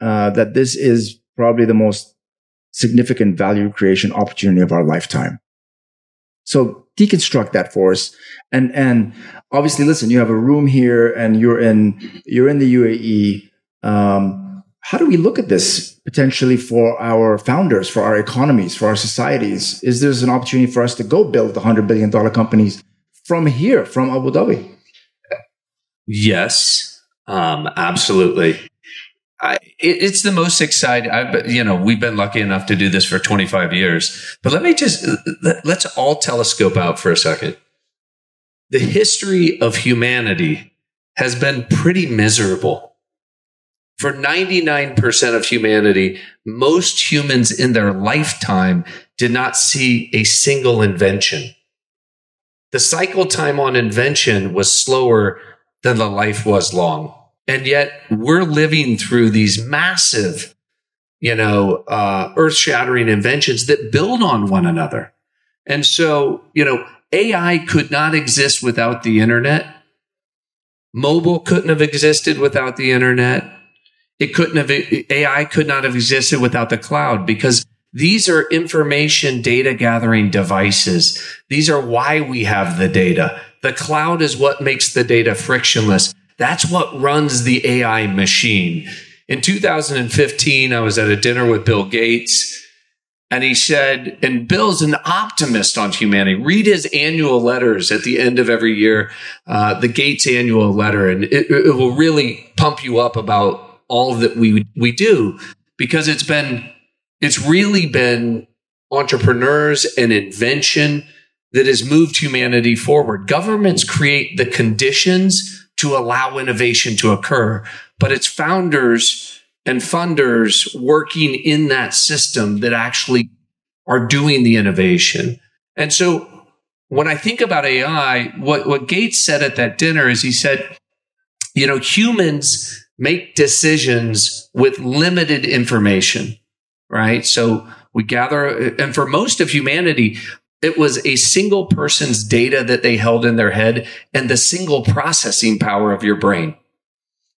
uh, that this is probably the most significant value creation opportunity of our lifetime. So deconstruct that for us. And, and obviously, listen, you have a room here and you're in, you're in the UAE. Um, how do we look at this potentially for our founders, for our economies, for our societies? Is there an opportunity for us to go build the $100 billion companies from here, from Abu Dhabi? Yes, um, absolutely. I, it, it's the most exciting. I, you know, we've been lucky enough to do this for 25 years. But let me just let, let's all telescope out for a second. The history of humanity has been pretty miserable. For 99% of humanity, most humans in their lifetime did not see a single invention. The cycle time on invention was slower than the life was long. And yet we're living through these massive, you know, uh, earth shattering inventions that build on one another. And so, you know, AI could not exist without the internet. Mobile couldn't have existed without the internet. It couldn't have, AI could not have existed without the cloud because these are information data gathering devices. These are why we have the data. The cloud is what makes the data frictionless. That's what runs the AI machine. In 2015, I was at a dinner with Bill Gates. And he said, and Bill's an optimist on humanity. Read his annual letters at the end of every year, uh, the Gates annual letter, and it, it, will really pump you up about all that we we do because it's been it's really been entrepreneurs and invention that has moved humanity forward. Governments create the conditions to allow innovation to occur. But it's founders and funders working in that system that actually are doing the innovation. And so when I think about AI, what, what Gates said at that dinner is he said, you know, humans make decisions with limited information, right? So we gather, and for most of humanity, it was a single person's data that they held in their head and the single processing power of your brain.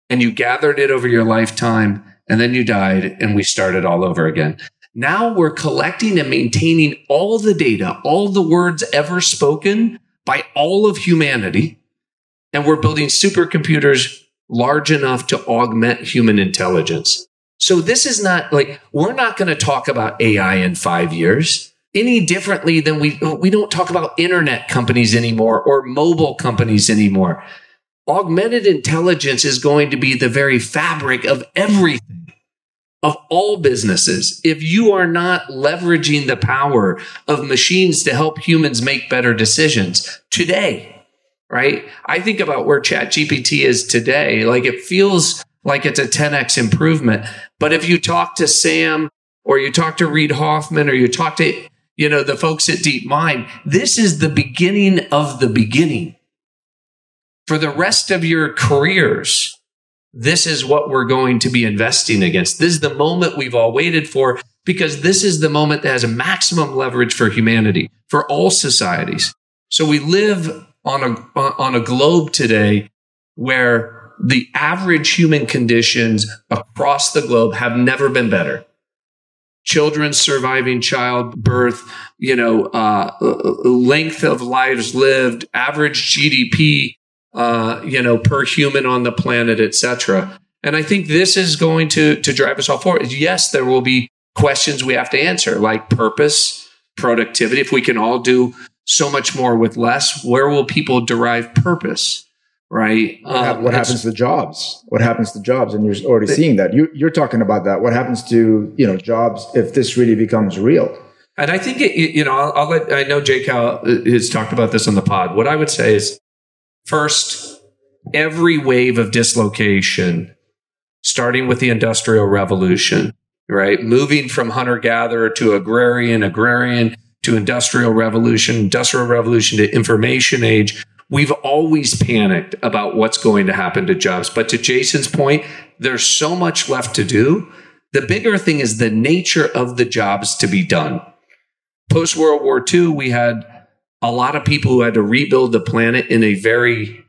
And you gathered it over your lifetime and then you died and we started all over again. Now we're collecting and maintaining all the data, all the words ever spoken by all of humanity. And we're building supercomputers large enough to augment human intelligence. So this is not like, we're not going to talk about AI in five years any differently than we we don't talk about internet companies anymore or mobile companies anymore. Augmented intelligence is going to be the very fabric of everything of all businesses. If you are not leveraging the power of machines to help humans make better decisions today, right? I think about where ChatGPT is today. Like it feels like it's a 10x improvement. But if you talk to Sam or you talk to Reid Hoffman or you talk to you know, the folks at Deep Mind, this is the beginning of the beginning. For the rest of your careers, this is what we're going to be investing against. This is the moment we've all waited for because this is the moment that has a maximum leverage for humanity, for all societies. So we live on a, on a globe today where the average human conditions across the globe have never been better children surviving childbirth, you know, uh, length of lives lived, average GDP, uh, you know, per human on the planet, etc. And I think this is going to, to drive us all forward. Yes, there will be questions we have to answer, like purpose, productivity. If we can all do so much more with less, where will people derive purpose? Right. What, um, what happens to jobs? What happens to jobs? And you're already seeing that. You, you're talking about that. What happens to you know jobs if this really becomes real? And I think it, you know I'll, I'll let I know J Cal has talked about this on the pod. What I would say is first, every wave of dislocation, starting with the Industrial Revolution, right, moving from hunter gatherer to agrarian, agrarian to industrial revolution, industrial revolution to information age we've always panicked about what's going to happen to jobs. But to Jason's point, there's so much left to do. The bigger thing is the nature of the jobs to be done. Post World War II, we had a lot of people who had to rebuild the planet in a very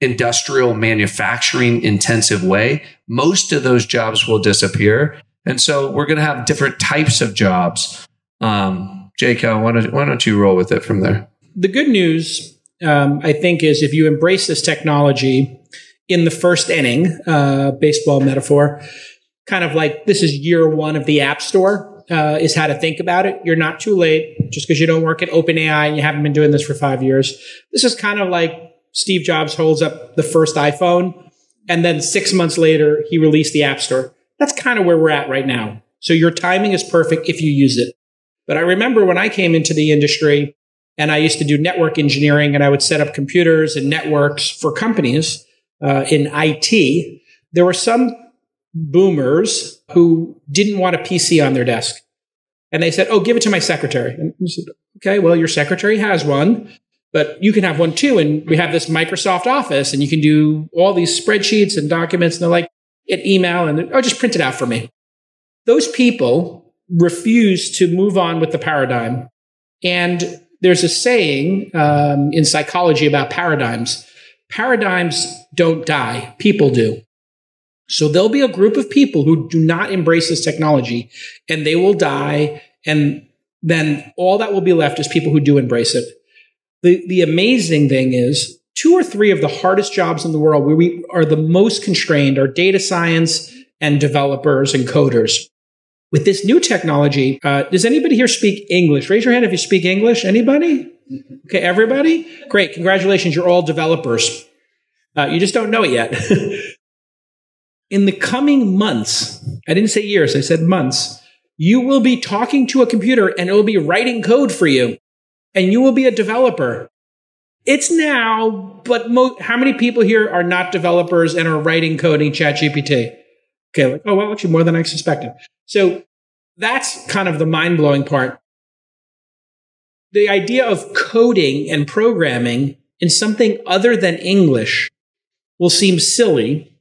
industrial manufacturing intensive way. Most of those jobs will disappear. And so we're going to have different types of jobs. Um, Jake, why don't, why don't you roll with it from there? The good news um, I think, is if you embrace this technology in the first inning, uh, baseball metaphor, kind of like this is year one of the App Store. Uh, is how to think about it. You're not too late just because you don't work at OpenAI and you haven't been doing this for five years. This is kind of like Steve Jobs holds up the first iPhone and then six months later he released the App Store. That's kind of where we're at right now. So your timing is perfect if you use it. But I remember when I came into the industry, and I used to do network engineering and I would set up computers and networks for companies uh, in IT. There were some boomers who didn't want a PC on their desk. And they said, Oh, give it to my secretary. And I said, Okay, well, your secretary has one, but you can have one too. And we have this Microsoft Office and you can do all these spreadsheets and documents. And they're like, get email and oh, just print it out for me. Those people refuse to move on with the paradigm. And there's a saying um, in psychology about paradigms paradigms don't die, people do. So there'll be a group of people who do not embrace this technology and they will die. And then all that will be left is people who do embrace it. The, the amazing thing is two or three of the hardest jobs in the world where we are the most constrained are data science and developers and coders. With this new technology, uh, does anybody here speak English? Raise your hand if you speak English. Anybody? Okay, everybody? Great. Congratulations. You're all developers. Uh, you just don't know it yet. *laughs* In the coming months, I didn't say years, I said months, you will be talking to a computer and it will be writing code for you. And you will be a developer. It's now, but mo- how many people here are not developers and are writing code in ChatGPT? Okay, like, oh, well, actually more than I suspected. So that's kind of the mind blowing part. The idea of coding and programming in something other than English will seem silly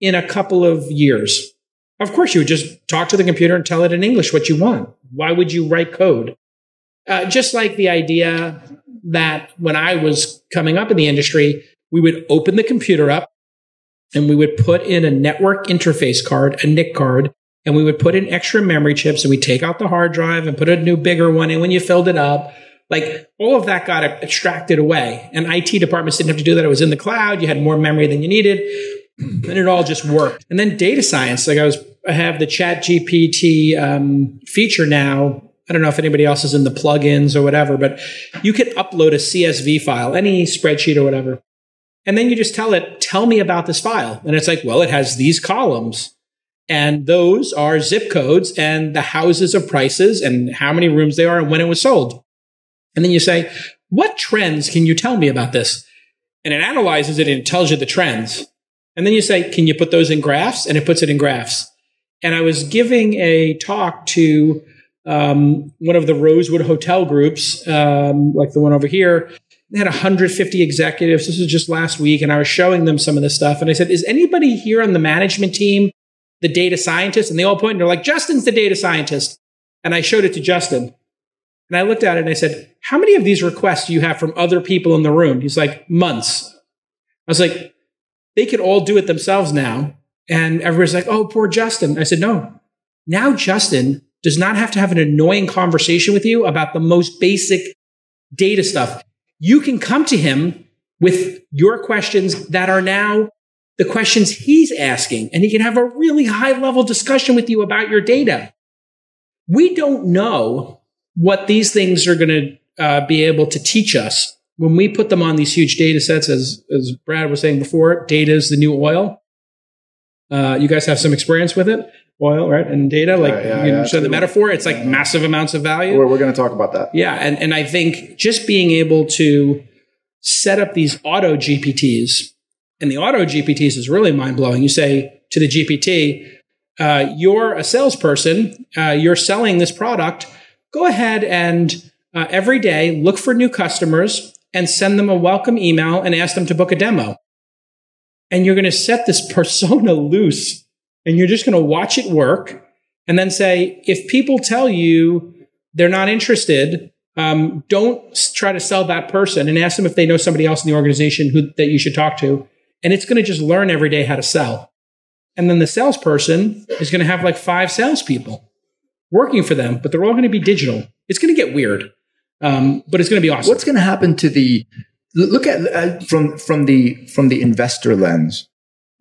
in a couple of years. Of course, you would just talk to the computer and tell it in English what you want. Why would you write code? Uh, just like the idea that when I was coming up in the industry, we would open the computer up and we would put in a network interface card, a NIC card, and we would put in extra memory chips and we take out the hard drive and put a new bigger one in when you filled it up. Like all of that got extracted away. And IT departments didn't have to do that. It was in the cloud. You had more memory than you needed. *clears throat* And it all just worked. And then data science, like I was, I have the chat GPT um, feature now. I don't know if anybody else is in the plugins or whatever, but you can upload a CSV file, any spreadsheet or whatever. And then you just tell it, tell me about this file. And it's like, well, it has these columns. And those are zip codes and the houses of prices and how many rooms they are and when it was sold. And then you say, what trends can you tell me about this? And it analyzes it and it tells you the trends. And then you say, can you put those in graphs? And it puts it in graphs. And I was giving a talk to um, one of the Rosewood Hotel groups, um, like the one over here. They had 150 executives. This was just last week. And I was showing them some of this stuff. And I said, is anybody here on the management team the data scientist? And they all point and they're like, Justin's the data scientist. And I showed it to Justin. And I looked at it and I said, How many of these requests do you have from other people in the room? He's like, Months. I was like, They could all do it themselves now. And everybody's like, Oh, poor Justin. I said, No. Now Justin does not have to have an annoying conversation with you about the most basic data stuff. You can come to him with your questions that are now the questions he's asking, and he can have a really high level discussion with you about your data. We don't know what these things are going to uh, be able to teach us when we put them on these huge data sets. As, as Brad was saying before, data is the new oil. Uh, you guys have some experience with it, oil, right? And data, like yeah, you yeah, said, the metaphor, it's like massive amounts of value. We're, we're going to talk about that. Yeah, and, and I think just being able to set up these auto GPTs, and the auto GPTs is really mind blowing. You say to the GPT, uh, you're a salesperson, uh, you're selling this product, go ahead and uh, every day look for new customers and send them a welcome email and ask them to book a demo. And you're going to set this *laughs* persona loose and you're just going to watch it work and then say, if people tell you they're not interested, um, don't try to sell that person and ask them if they know somebody else in the organization who, that you should talk to. And it's going to just learn every day how to sell. And then the salesperson is going to have like five salespeople working for them, but they're all going to be digital. It's going to get weird, um, but it's going to be awesome. What's going to happen to the look at uh, from from the from the investor lens?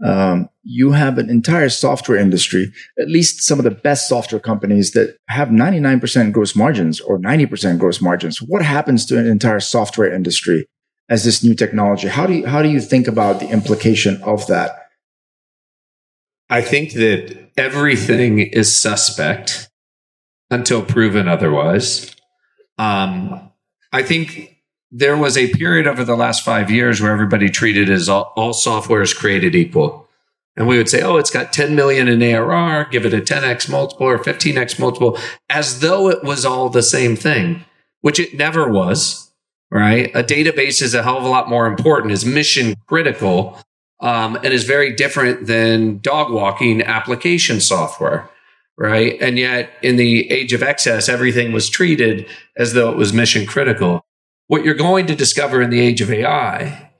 Um, you have an entire software industry, at least some of the best software companies that have 99% gross margins or 90% gross margins. What happens to an entire software industry as this new technology? How do you, how do you think about the implication of that? I think that everything is suspect until proven otherwise. Um, I think there was a period over the last five years where everybody treated as all, all software is created equal. And we would say, oh, it's got 10 million in ARR, give it a 10x multiple or 15x multiple, as though it was all the same thing, which it never was, right? A database is a hell of a lot more important, is mission critical, um, and is very different than dog walking application software, right? And yet, in the age of excess, everything was treated as though it was mission critical. What you're going to discover in the age of AI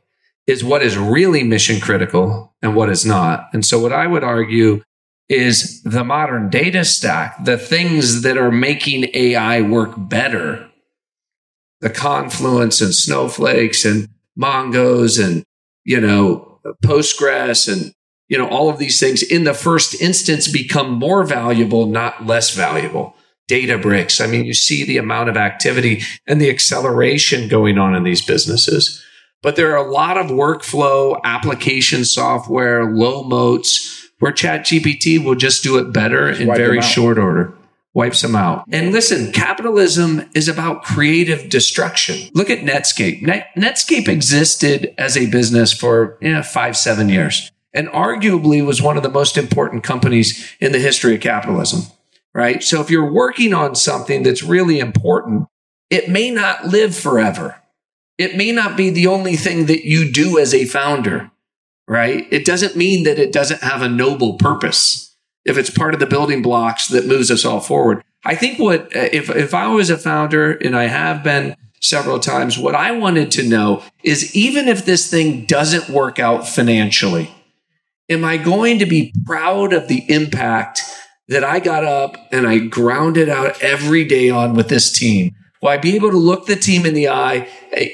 is what is really mission critical and what is not. And so, what I would argue is the modern data stack, the things that are making AI work better, the Confluents and snowflakes and Mongos and, you know, Postgres and, you know, all of these things in the first instance become more valuable, not less valuable. Databricks. I mean, you see the amount of activity and the acceleration going on in these businesses. But there are a lot of workflow application software, low moats, where ChatGPT will just do it better in very short order. Wipes them out. And listen, capitalism is about creative destruction. Look at Netscape. Net- Netscape existed as a business for you know, five, seven years and arguably was one of the most important companies in the history of capitalism, right? So if you're working on something that's really important, it may not live forever. It may not be the only thing that you do as a founder, right? It doesn't mean that it doesn't have a noble purpose if it's part of the building blocks that moves us all forward. I think what, uh, if, if I was a founder and I have been several times, what I wanted to know is even if this thing doesn't work out financially, am I going to be proud of the impact that I got up and I grounded out every day on with this team? Will I be able to look the team in the eye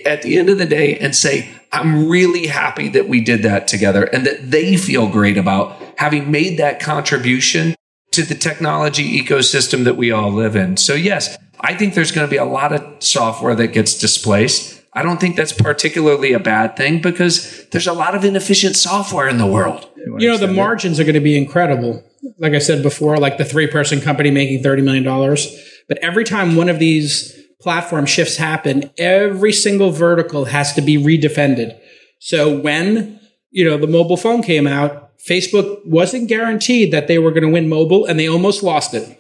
at the end of the day and say, I'm really happy that we did that together and that they feel great about having made that contribution to the technology ecosystem that we all live in. So, yes, I think there's going to be a lot of software that gets displaced. I don't think that's particularly a bad thing because there's a lot of inefficient software in the world. You know, the margins are going to be incredible. Like I said before, like the three person company making $30 million. But every time one of these platform shifts happen, every single vertical has to be redefended. So when, you know, the mobile phone came out, Facebook wasn't guaranteed that they were going to win mobile and they almost lost it.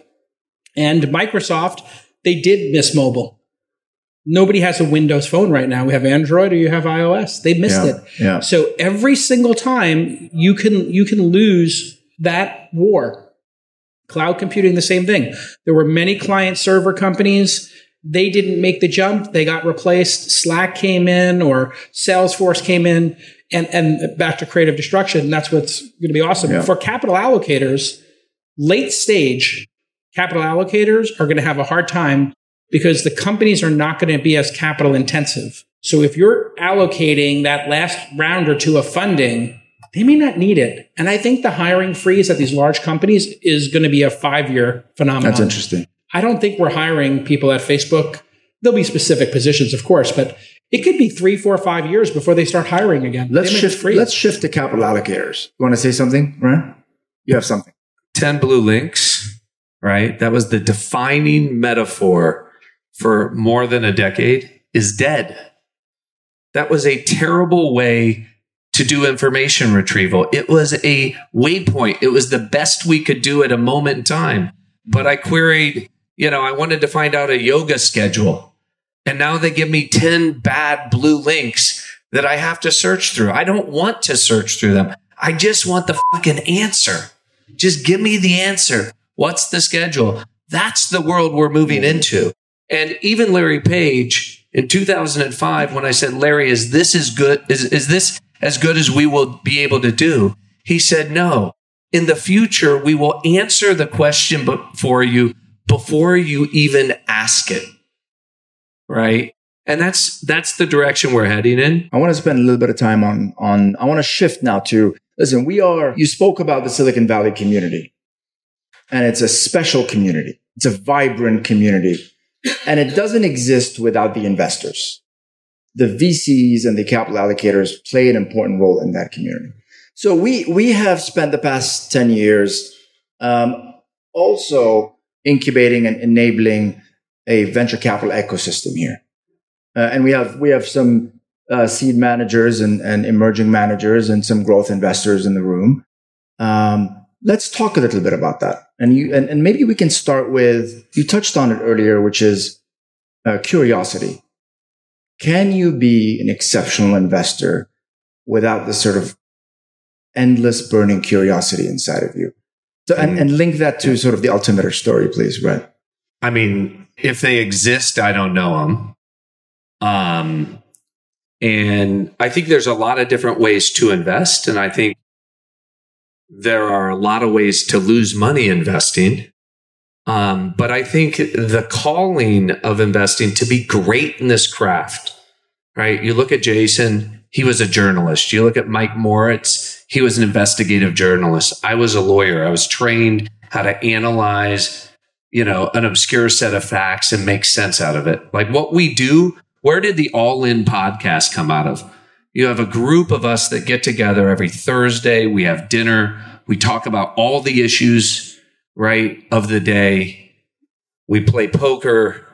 And Microsoft, they did miss mobile. Nobody has a Windows phone right now. We have Android or you have iOS. They missed Yeah, it. yeah. So every single time you can you can lose that war. Cloud computing, the same thing. There were many client server companies. They didn't make the jump. They got replaced. Slack came in or Salesforce came in and, and back to creative destruction. That's what's going to be awesome. Yeah. For capital allocators, late stage capital allocators are going to have a hard time because the companies are not going to be as capital intensive. So if you're allocating that last round or two of funding they may not need it. And I think the hiring freeze at these large companies is going to be a five year phenomenon. That's interesting. I don't think we're hiring people at Facebook. There'll be specific positions, of course, but it could be three, four, five years before they start hiring again. Let's shift. freeze. Let's shift to capital allocators. You want to say something, right? You have something. 10 blue links, right? That was the defining metaphor for more than a decade, is dead. That was a terrible way to do information retrieval. It was a waypoint. It was the best we could do at a moment in time. But I queried, you know, I wanted to find out a yoga schedule. And now they give me 10 bad blue links that I have to search through. I don't want to search through them. I just want the fucking answer. Just give me the answer. What's the schedule? That's the world we're moving into. And even Larry Page in 2005, when I said, Larry, is this as good? Is, is this as good as we will be able to do? He said, no. In the future, we will answer the question for you before you even ask it. Right. And that's, that's the direction we're heading in. I want to spend a little bit of time on on. I want to shift now to listen. We are. You spoke about the Silicon Valley community, and it's a special community. It's a vibrant community, and it doesn't exist without the investors. The VCs and the capital allocators play an important role in that community. So we we have spent the past ten years um, also incubating and enabling a venture capital ecosystem here. Uh, and we have we have some uh, seed managers and, and emerging managers and some growth investors in the room. Um, let's talk a little bit about that. And you and, and maybe we can start with you touched on it earlier, which is uh, curiosity. Can you be an exceptional investor without this sort of endless burning curiosity inside of you? So, and, and link that to sort of the altimeter story, please, Brett. I mean, if they exist, I don't know them. Um, and I think there's a lot of different ways to invest. And I think there are a lot of ways to lose money investing. Um, but I think the calling of investing to be great in this craft, right? You look at Jason, he was a journalist. You look at Mike Moritz, he was an investigative journalist. I was a lawyer. I was trained how to analyze, you know, an obscure set of facts and make sense out of it. Like what we do, where did the All In podcast come out of? You have a group of us that get together every Thursday. We have dinner. We talk about all the issues, right, of the day. We play poker.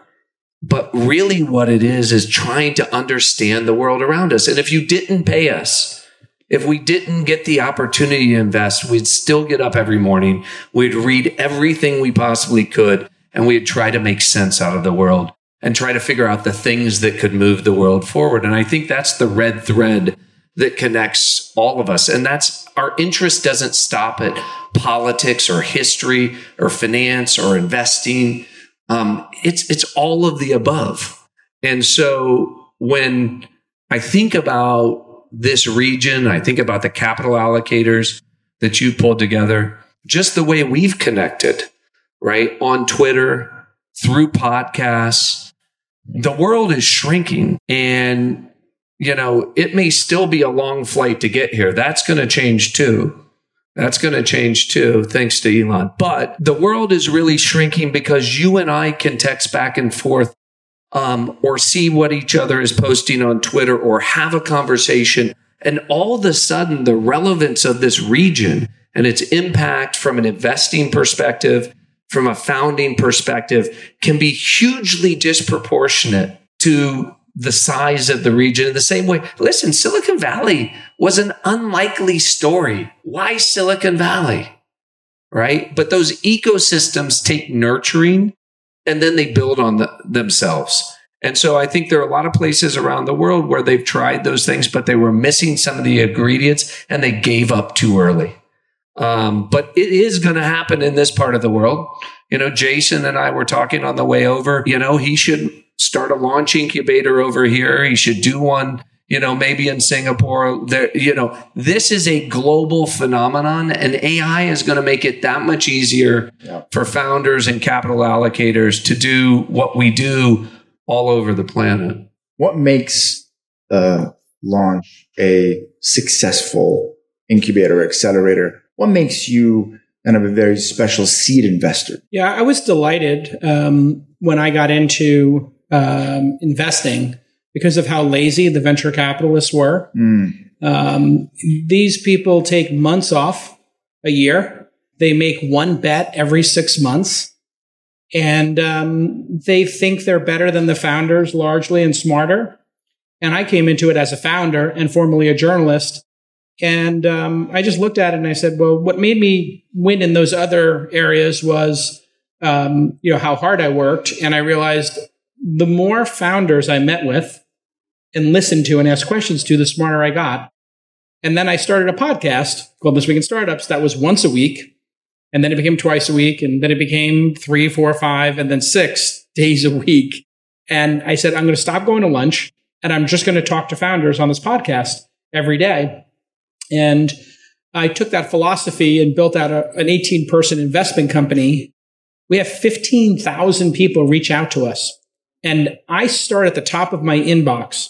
But really, what it is, is trying to understand the world around us. And if you didn't pay us, if we didn't get the opportunity to invest, we'd still get up every morning. We'd read everything we possibly could, and we'd try to make sense out of the world and try to figure out the things that could move the world forward. And I think that's the red thread that connects all of us. And that's our interest doesn't stop at politics or history or finance or investing. Um, it's it's all of the above. And so when I think about this region, I think about the capital allocators that you pulled together, just the way we've connected, right? On Twitter, through podcasts, the world is shrinking. And you know it may still be a long flight to get here. That's going to change too. That's going to change too thanks to elon. But the world is really shrinking because you and i can text back and forth um, or see what each other is posting on twitter or have a conversation and all of a sudden the relevance of this region and its impact from an investing perspective from a founding perspective can be hugely disproportionate to the size of the region in the same way. Listen, Silicon Valley was an unlikely story. Why Silicon Valley? Right? But those ecosystems take nurturing and then they build on the, themselves. And so I think there are a lot of places around the world where they've tried those things, but they were missing some of the ingredients and they gave up too early. Um, but it is going to happen in this part of the world. You know, Jason and I were talking on the way over. You know, he should start a launch incubator over here. He should do one, you know, maybe in Singapore. There, you know, this is a global phenomenon, and AI is going to make it that much easier Yeah. for founders and capital allocators to do what we do all over the planet. What makes uh, launch a successful incubator accelerator. What makes you kind of a very special seed investor? Yeah, I was delighted um, when I got into um, investing because of how lazy the venture capitalists were. Mm. Um, these people take months off a year. They make one bet every six months. And um, they think they're better than the founders largely and smarter. And I came into it as a founder and formerly a journalist. And um, I just looked at it and I said, well, what made me win in those other areas was, um, you know, how hard I worked. And I realized the more founders I met with and listened to and asked questions to, the smarter I got. And then I started a podcast called This Week in Startups that was once a week. And then it became twice a week. And then it became three, four, five, and then six days a week. And I said, I'm going to stop going to lunch and I'm just going to talk to founders on this podcast every day. And I took that philosophy and built out a, an 18 person investment company. We have 15,000 people reach out to us. And I start at the top of my inbox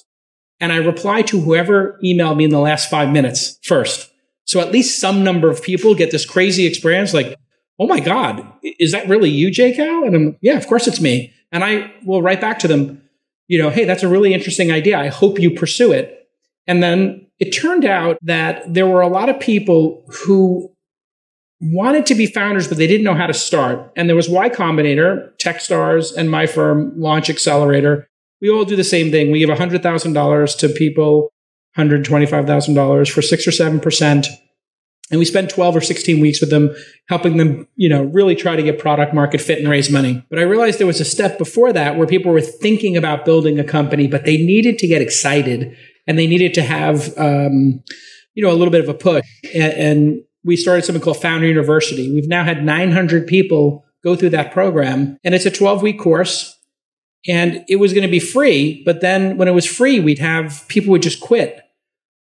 and I reply to whoever emailed me in the last five minutes first. So at least some number of people get this crazy experience like, oh my God, is that really you, J Cal? And I'm, yeah, of course it's me. And I will write back to them, you know, hey, that's a really interesting idea. I hope you pursue it. And then it turned out that there were a lot of people who wanted to be founders, but they didn't know how to start. And there was Y Combinator, Techstars, and my firm, Launch Accelerator. We all do the same thing. We give $100,000 to people, $125,000 for six or 7%. And we spend 12 or 16 weeks with them, helping them, you know, really try to get product market fit and raise money. But I realized there was a step before that where people were thinking about building a company, but they needed to get excited and they needed to have, um, you know, a little bit of a push. And, and we started something called Founder University. We've now had 900 people go through that program, and it's a 12 week course. And it was going to be free, but then when it was free, we'd have people would just quit.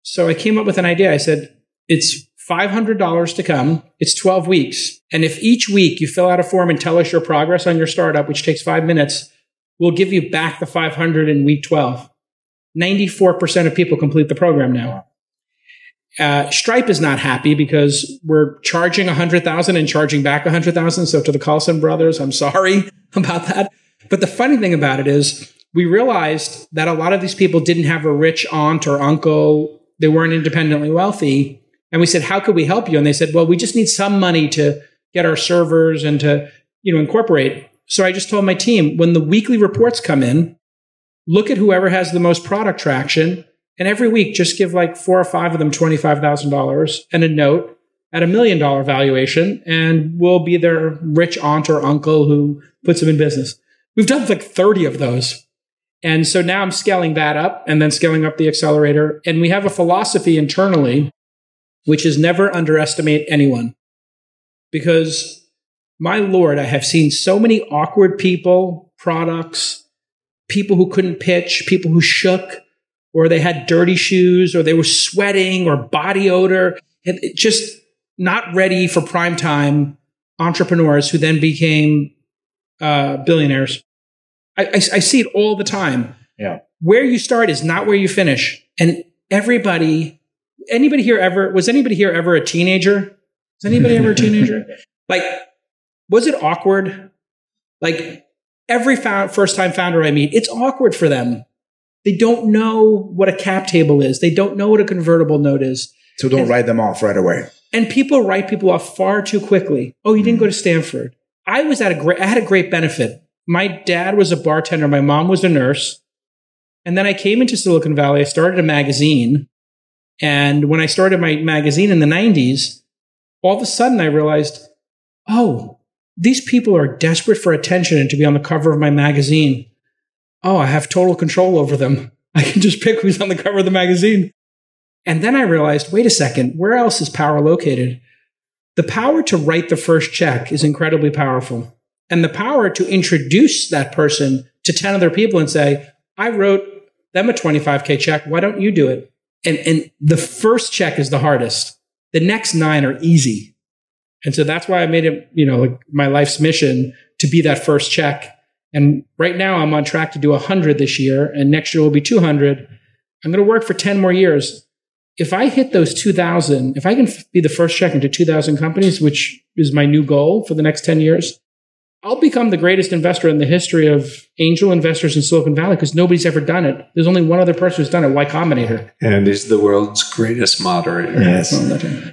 So I came up with an idea. I said, it's $500 to come. It's 12 weeks. And if each week you fill out a form and tell us your progress on your startup, which takes five minutes, we'll give you back the 500 in week 12. 94% of people complete the program now. Uh, Stripe is not happy because we're charging a hundred thousand and charging back a hundred thousand. So to the Collison brothers, I'm sorry *laughs* about that. But the funny thing about it is we realized that a lot of these people didn't have a rich aunt or uncle. They weren't independently wealthy. And we said, how could we help you? And they said, well, we just need some money to get our servers and to, you know, incorporate. So I just told my team when the weekly reports come in, look at whoever has the most product traction and every week, just give like four or five of them $25,000 and a note at a million dollar valuation, and we'll be their rich aunt or uncle who puts them in business. We've done like 30 of those. And so now I'm scaling that up and then scaling up the accelerator. And we have a philosophy internally, which is never underestimate anyone. Because my Lord, I have seen so many awkward people, products, people who couldn't pitch, people who shook, or they had dirty shoes or they were sweating or body odor and just not ready for prime time entrepreneurs who then became uh, billionaires. I, I, I see it all the time. Yeah. Where you start is not where you finish. And everybody, anybody here ever, was anybody here ever a teenager? Was anybody ever a teenager? *laughs* Like, was it awkward? Like, every found, first time founder I meet, it's awkward for them. They don't know what a cap table is. They don't know what a convertible note is. So don't and, write them off right away. And people write people off far too quickly. Oh, you didn't go to Stanford. I was at a great, I had a great benefit. My dad was a bartender. My mom was a nurse. And then I came into Silicon Valley. I started a magazine. And when I started my magazine in the 90s, all of a sudden I realized, oh, these people are desperate for attention and to be on the cover of my magazine oh, I have total control over them. *laughs* I can just pick who's on the cover of the magazine. And then I realized, wait a second, where else is power located? The power to write the first check is incredibly powerful. And the power to introduce that person to 10 other people and say, I wrote them a 25K check. Why don't you do it? And, and the first check is the hardest. The next nine are easy. And so that's why I made it, you know, like my life's mission to be that first check and right now I'm on track to do 100 this year, and next year will be 200. I'm going to work for 10 more years. If I hit those 2000, if I can be the first check into 2000 companies, which is my new goal for the next 10 years, I'll become the greatest investor in the history of angel investors in Silicon Valley because nobody's ever done it. There's only one other person who's done it, Y Combinator. And is the world's greatest moderator. Yes.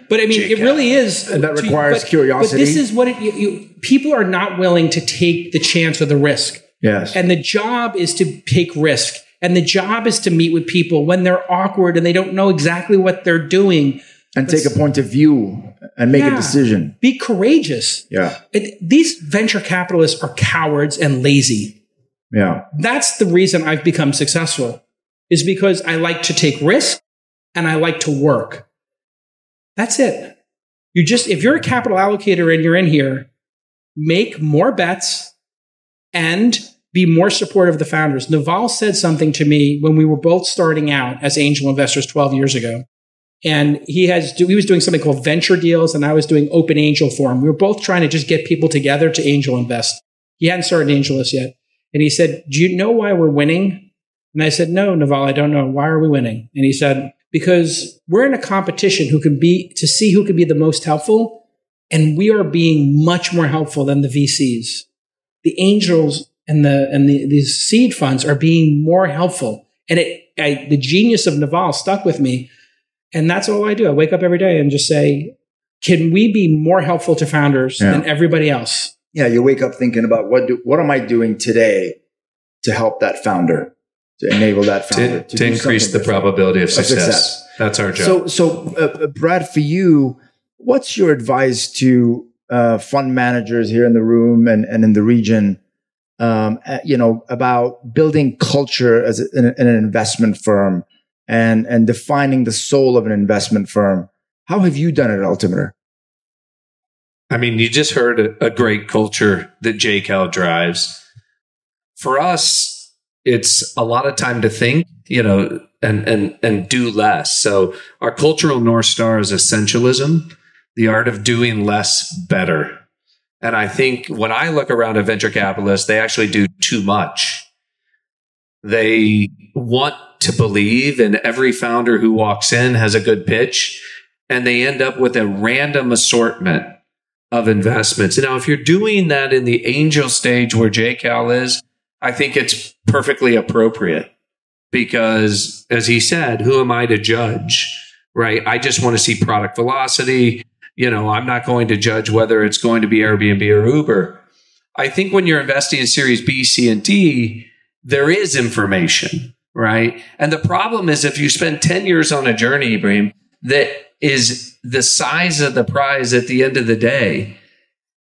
But I mean, it really is. And that to- requires but- curiosity. But this is what it, you, you, people are not willing to take the chance or the risk. Yes. And the job is to take risk. And the job is to meet with people when they're awkward and they don't know exactly what they're doing. and take a point of view and make a decision. Be courageous. Yeah. It, these venture capitalists are cowards and lazy. Yeah. That's the reason I've become successful is because I like to take risk and I like to work. That's it. You just, if you're a capital allocator and you're in here, make more bets and be more supportive of the founders. Naval said something to me when we were both starting out as angel investors 12 years ago. And he has, he was doing something called venture deals and I was doing open angel for him. We were both trying to just get people together to angel invest. He hadn't started AngelList yet. And he said, do you know why we're winning? And I said, no, Naval, I don't know. Why are we winning? And he said, because we're in a competition who can be, to see who can be the most helpful. And we are being much more helpful than the VCs. The angels and the, and the, these seed funds are being more helpful. And it, I, the genius of Naval stuck with me. And that's all I do. I wake up every day and just say, can we be more helpful to founders Yeah. than everybody else? Yeah. You wake up thinking about what do, what am I doing today to help that founder, to enable that founder To, to, to increase the different. probability of success. success. That's our job. So, so uh, uh, Brad, for you, what's your advice to uh, fund managers here in the room and, and in the region? Um, uh, you know, about building culture as in, in an investment firm and and defining the soul of an investment firm. How have you done it at Altimeter? I mean, you just heard a, a great culture that JCal drives. For us, it's a lot of time to think, you know, and and and do less. So our cultural north star is essentialism, the art of doing less better. And I think when I look around at venture capitalists, they actually do too much. They want to believe, and every founder who walks in has a good pitch, and they end up with a random assortment of investments. Now, if you're doing that in the angel stage where JCal is, I think it's perfectly appropriate because, as he said, who am I to judge? Right? I just want to see product velocity. You know, I'm not going to judge whether it's going to be Airbnb or Uber. I think when you're investing in Series B, C, and D, there is information, right? And the problem is if you spend 10 years on a journey, Ibrahim, that is the size of the prize at the end of the day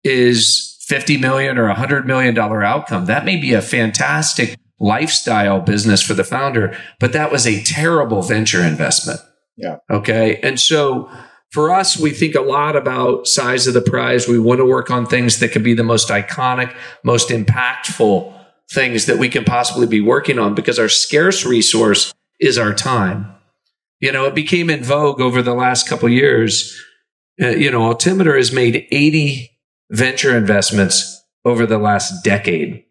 is 50 million or 100 million dollar outcome. That may be a fantastic lifestyle business for the founder, but that was a terrible venture investment. Yeah. Okay. And so for us, we think a lot about size of the prize. We want to work on things that can be the most iconic, most impactful things that we can possibly be working on because our scarce resource is our time. You know, it became in vogue over the last couple years. Uh, you know, Altimeter has made 80 venture investments over the last decade.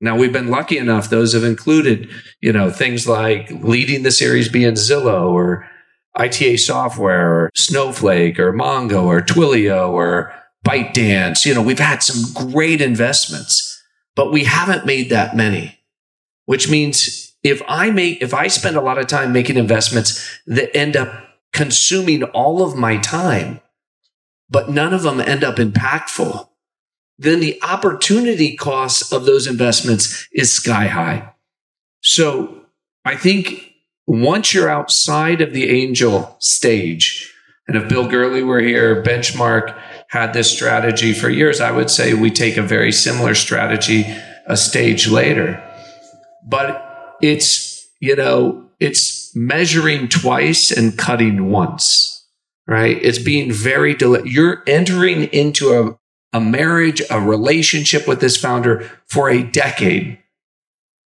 Now we've been lucky enough; those have included, you know, things like leading the Series B in Zillow or ITA Software or Snowflake or Mongo or Twilio or ByteDance. You know, we've had some great investments, but we haven't made that many, which means if I make, if I spend a lot of time making investments that end up consuming all of my time, but none of them end up impactful, then the opportunity cost of those investments is sky high. So I think once you're outside of the angel stage, and if Bill Gurley were here, Benchmark had this strategy for years, I would say we take a very similar strategy a stage later. But it's, you know, it's measuring twice and cutting once, right? It's being very, you're entering into a, a marriage, a relationship with this founder for a decade,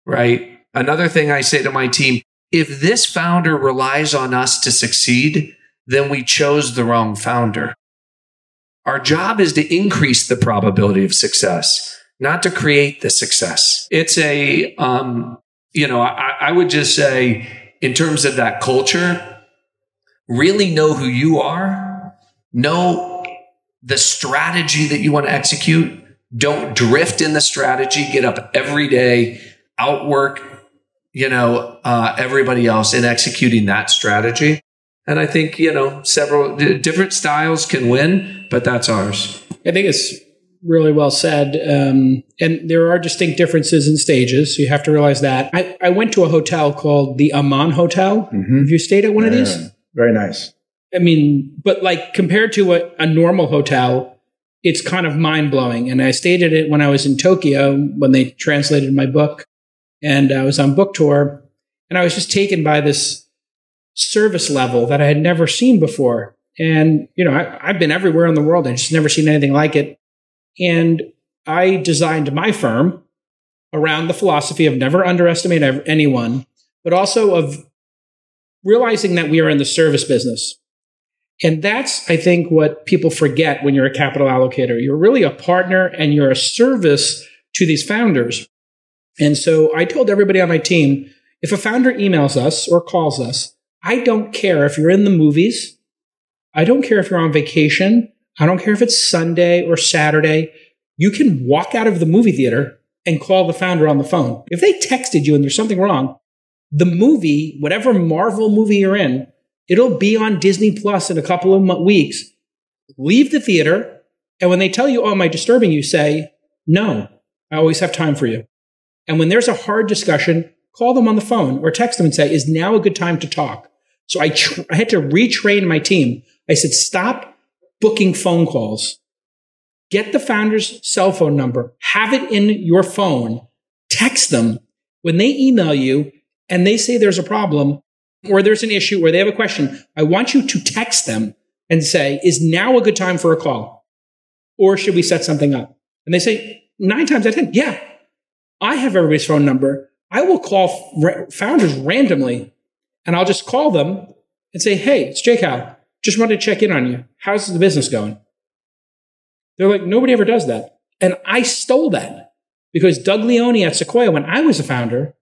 right? Another thing I say to my team, if this founder relies on us to succeed, then we chose the wrong founder. Our job is to increase the probability of success, not to create the success. It's a, um, you know, I, I would just say, in terms of that culture, really know who you are, know the strategy that you want to execute. Don't drift in the strategy. Get up every day, outwork, you know, uh, everybody else in executing that strategy. And I think, you know, several different styles can win, but that's ours. I think it's really well said. Um, and there are distinct differences in stages. So you have to realize that. I, I went to a hotel called the Aman Hotel. Mm-hmm. Have you stayed at one yeah, of these? Very nice. I mean, but like compared to a, a normal hotel, it's kind of mind blowing. And I stayed at it when I was in Tokyo when they translated my book and I was on book tour. And I was just taken by this service level that I had never seen before. And, you know, I, have been everywhere in the world and just never seen anything like it. And I designed my firm around the philosophy of never underestimate anyone, but also of realizing that we are in the service business. And that's, I think, what people forget when you're a capital allocator. You're really a partner and you're a service to these founders. And so I told everybody on my team if a founder emails us or calls us, I don't care if you're in the movies. I don't care if you're on vacation. I don't care if it's Sunday or Saturday. You can walk out of the movie theater and call the founder on the phone. If they texted you and there's something wrong, the movie, whatever Marvel movie you're in, it'll be on Disney Plus in a couple of weeks. Leave the theater. And when they tell you, oh, am I disturbing you? Say, no, I always have time for you. And when there's a hard discussion, call them on the phone or text them and say, is now a good time to talk? So I, tr- I had to retrain my team. I said, stop booking phone calls. Get the founder's cell phone number, have it in your phone, text them. When they email you and they say there's a problem or there's an issue or they have a question, I want you to text them and say, is now a good time for a call? Or should we set something up? And they say, nine times out of 10, yeah, I have everybody's phone number. I will call founders randomly and I'll just call them and say, Hey, it's J Cal. Just wanted to check in on you. How's the business going? They're like, nobody ever does that. And I stole that because Doug Leone at Sequoia, when I was a founder,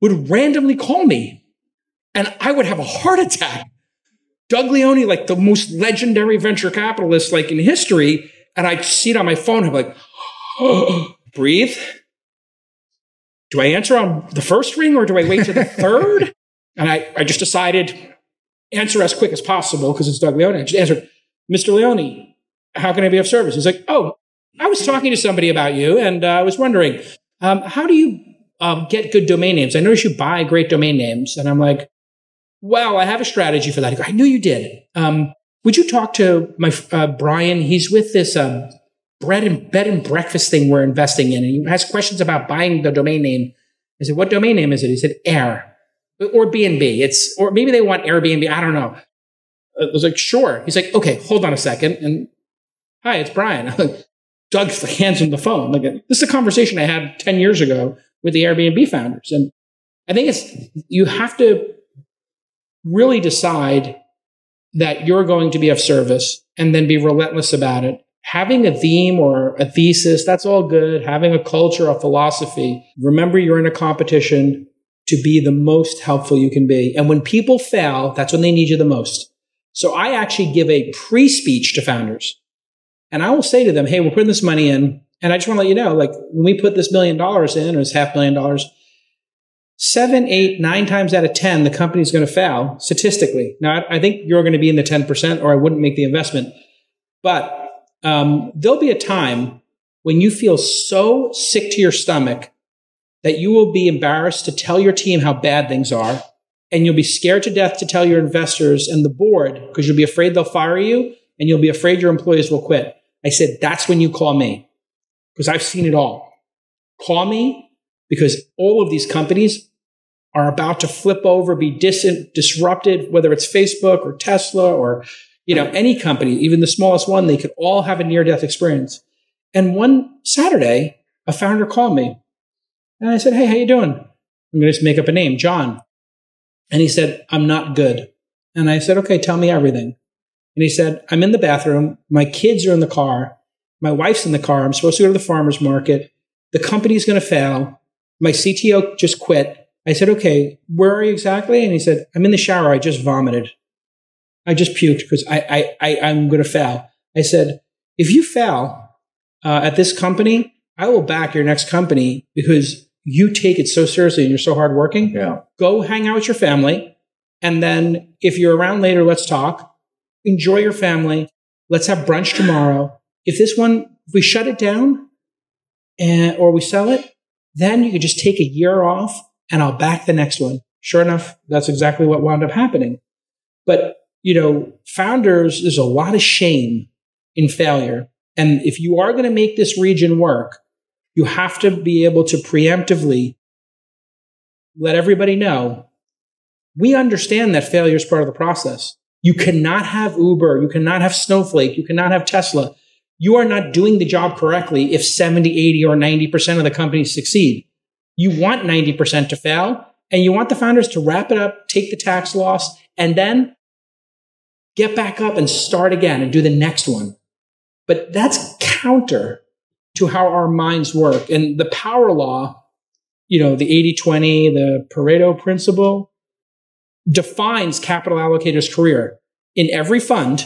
would randomly call me and I would have a heart attack. Doug Leone, like the most legendary venture capitalist like in history, and I'd see it on my phone. I'm like, oh, *gasps* breathe. Do I answer on the first ring or do I wait to the *laughs* third? And I, I just decided answer as quick as possible because it's Doug Leone. I just answered, Mr. Leone, how can I be of service? He's like, oh, I was talking to somebody about you and uh, I was wondering, um, how do you um, get good domain names? I noticed you buy great domain names. And I'm like, well, I have a strategy for that. I knew you did. Um, would you talk to my uh, Brian? He's with this um, bread and bed and breakfast thing we're investing in, and he has questions about buying the domain name. I said, "What domain name is it?" He said, "Air." or B&B. It's, or maybe they want Airbnb. I don't know. I was like, sure. He's like, okay, hold on a second. And hi, it's Brian. *laughs* Doug hands him the phone. Like, this is a conversation I had 10 years ago with the Airbnb founders. And I think it's, you have to really decide that you're going to be of service and then be relentless about it. Having a theme or a thesis, that's all good. Having a culture, a philosophy. Remember, you're in a competition to be the most helpful you can be. And when people fail, that's when they need you the most. So I actually give a pre speech to founders and I will say to them, Hey, we're putting this money in. And I just want to let you know, like when we put this million dollars in or this half million dollars, seven, eight, nine times out of 10, the company is going to fail statistically. Now, I think you're going to be in the 10% or I wouldn't make the investment. But um, there'll be a time when you feel so sick to your stomach that you will be embarrassed to tell your team how bad things are. And you'll be scared to death to tell your investors and the board because you'll be afraid they'll fire you and you'll be afraid your employees will quit. I said, that's when you call me because I've seen it all. Call me because all of these companies are about to flip over, be dis- disrupted, whether it's Facebook or Tesla or, you know, any company, even the smallest one, they could all have a near death experience. And one Saturday, a founder called me and I said, Hey, how you doing? I'm going to just make up a name, John. And he said, I'm not good. And I said, okay, tell me everything. And he said, I'm in the bathroom. My kids are in the car. My wife's in the car. I'm supposed to go to the farmer's market. The company's going to fail. My CTO just quit. I said, okay, where are you exactly? And he said, I'm in the shower. I just vomited. I just puked because I, I, I, I'm going to fail. I said, if you fail uh, at this company, I will back your next company because you take it so seriously and you're so hardworking. Yeah. Go hang out with your family. And then if you're around later, let's talk. Enjoy your family. Let's have brunch tomorrow. If this one, if we shut it down and, or we sell it, then you could just take a year off and I'll back the next one. Sure enough, that's exactly what wound up happening. But, you know, founders, there's a lot of shame in failure. And if you are going to make this region work, you have to be able to preemptively let everybody know we understand that failure is part of the process. You cannot have Uber, you cannot have Snowflake, you cannot have Tesla. You are not doing the job correctly if 70, 80, or 90% of the companies succeed. You want 90% to fail, and you want the founders to wrap it up, take the tax loss, and then get back up and start again and do the next one. But that's counter to how our minds work. And the power law, you know, the 80 20, the Pareto principle defines capital allocator's career. In every fund,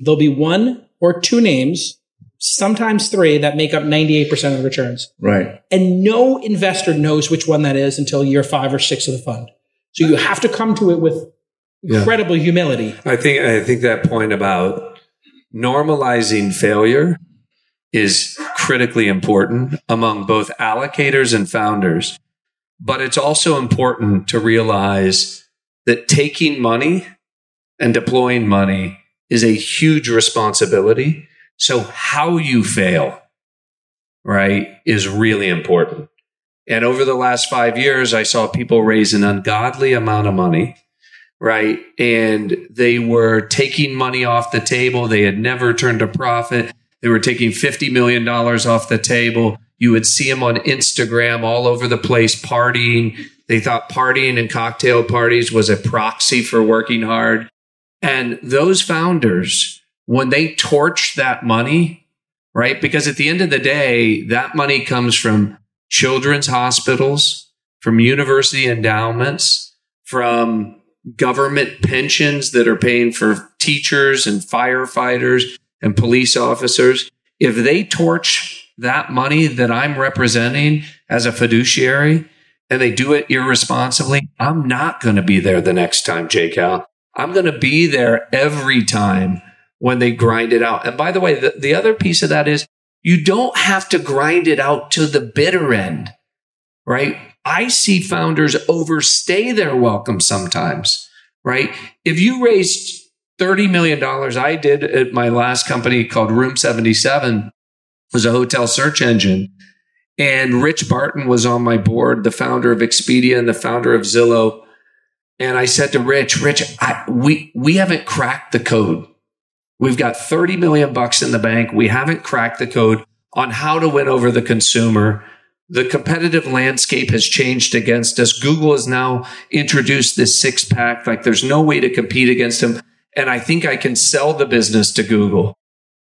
there'll be one or two names, sometimes three, that make up 98% of the returns. Right. And no investor knows which one that is until year five or six of the fund. So you have to come to it with incredible yeah. humility. I think I think that point about normalizing failure is critically important among both allocators and founders. But it's also important to realize that taking money and deploying money is a huge responsibility. So how you fail, right, is really important. And over the last five years, I saw people raise an ungodly amount of money, right? And they were taking money off the table. They had never turned a profit. They were taking $50 million off the table. You would see them on Instagram all over the place partying. They thought partying and cocktail parties was a proxy for working hard. And those founders, when they torch that money, right? Because at the end of the day, that money comes from children's hospitals, from university endowments, from government pensions that are paying for teachers and firefighters and police officers. If they torch that money that I'm representing as a fiduciary and they do it irresponsibly, I'm not going to be there the next time, J Cal. I'm going to be there every time when they grind it out. And by the way, the, the other piece of that is you don't have to grind it out to the bitter end, right? I see founders overstay their welcome sometimes, right? If you raised $30 million, I did at my last company called Room 77, was a hotel search engine. And Rich Barton was on my board, the founder of Expedia and the founder of Zillow. And I said to Rich, Rich, I, we, we haven't cracked the code. We've got 30 million bucks in the bank. We haven't cracked the code on how to win over the consumer. The competitive landscape has changed against us. Google has now introduced this six pack. Like there's no way to compete against them. And I think I can sell the business to Google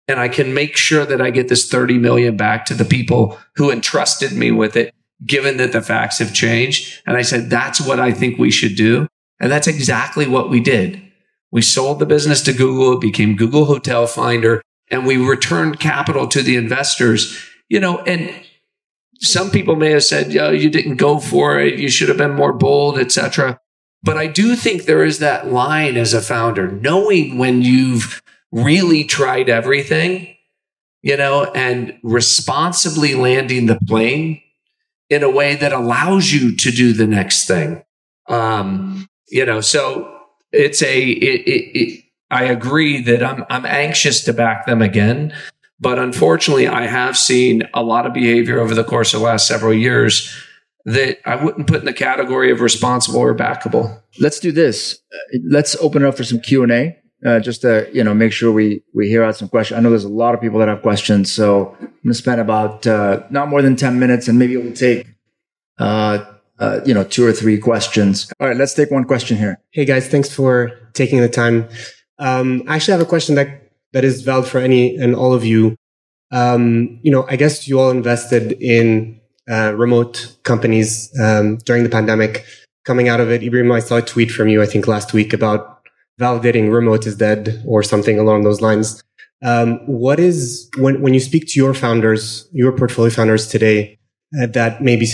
and I can make sure that I get this 30 million back to the people who entrusted me with it, given that the facts have changed. And I said, that's what I think we should do. And that's exactly what we did. We sold the business to Google. It became Google Hotel Finder and we returned capital to the investors, you know, and some people may have said, yeah, you didn't go for it. You should have been more bold, etc. But I do think there is that line as a founder, knowing when you've really tried everything, you know, and responsibly landing the plane in a way that allows you to do the next thing. Um, you know, so it's a, it, it, it, I agree that I'm, I'm anxious to back them again. But unfortunately, I have seen a lot of behavior over the course of the last several years that I wouldn't put in the category of responsible or backable. Let's do this. Uh, let's open it up for some Q and A, uh, just to you know make sure we we hear out some questions. I know there's a lot of people that have questions, so I'm gonna spend about uh, not more than ten minutes, and maybe it will take uh, uh, you know two or three questions. All right, let's take one question here. Hey guys, thanks for taking the time. Um, I actually have a question that that is valid for any and all of you. Um, you know, I guess you all invested in uh, remote companies um, during the pandemic. Coming out of it, Ibrahim, I saw a tweet from you, I think last week about validating remote is dead or something along those lines. Um, what is when when you speak to your founders, your portfolio founders today uh, that maybe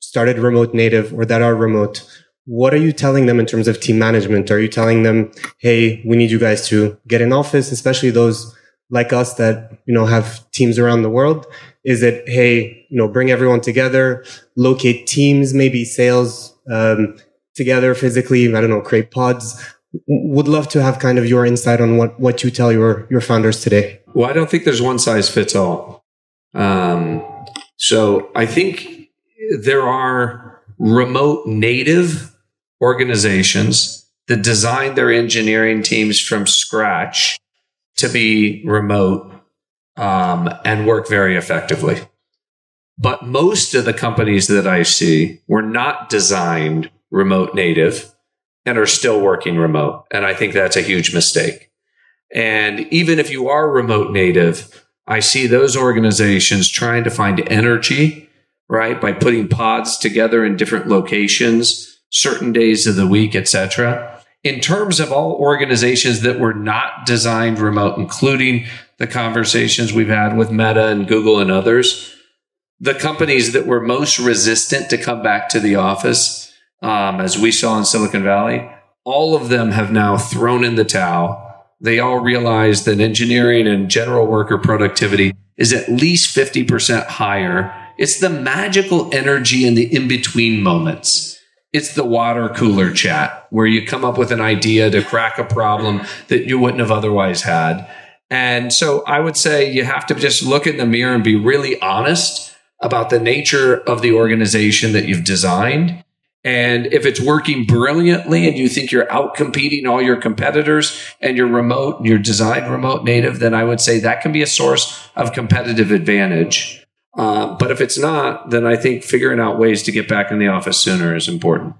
started remote native or that are remote? What are you telling them in terms of team management? Are you telling them, "Hey, we need you guys to get in office," especially those like us that you know have teams around the world? Is it, "Hey, you know, bring everyone together, locate teams, maybe sales um, together physically. I don't know, create pods." would love to have kind of your insight on what, what you tell your, your founders today. Well, I don't think there's one size fits all. Um, so I think there are remote native organizations that design their engineering teams from scratch to be remote um, and work very effectively. But most of the companies that I see were not designed remote native and are still working remote. And I think that's a huge mistake. And even if you are remote native, I see those organizations trying to find energy, right, by putting pods together in different locations, certain days of the week, etc. In terms of all organizations that were not designed remote, including the conversations we've had with Meta and Google and others, the companies that were most resistant to come back to the office um, as we saw in Silicon Valley, all of them have now thrown in the towel. They all realize that engineering and general worker productivity is at least 50% higher. It's the magical energy in the in between moments. It's the water cooler chat where you come up with an idea to crack a problem that you wouldn't have otherwise had. And so I would say you have to just look in the mirror and be really honest about the nature of the organization that you've designed and if it's working brilliantly and you think you're out competing all your competitors and you're remote and you're designed remote native, then I would say that can be a source of competitive advantage. Uh, but if it's not, then I think figuring out ways to get back in the office sooner is important.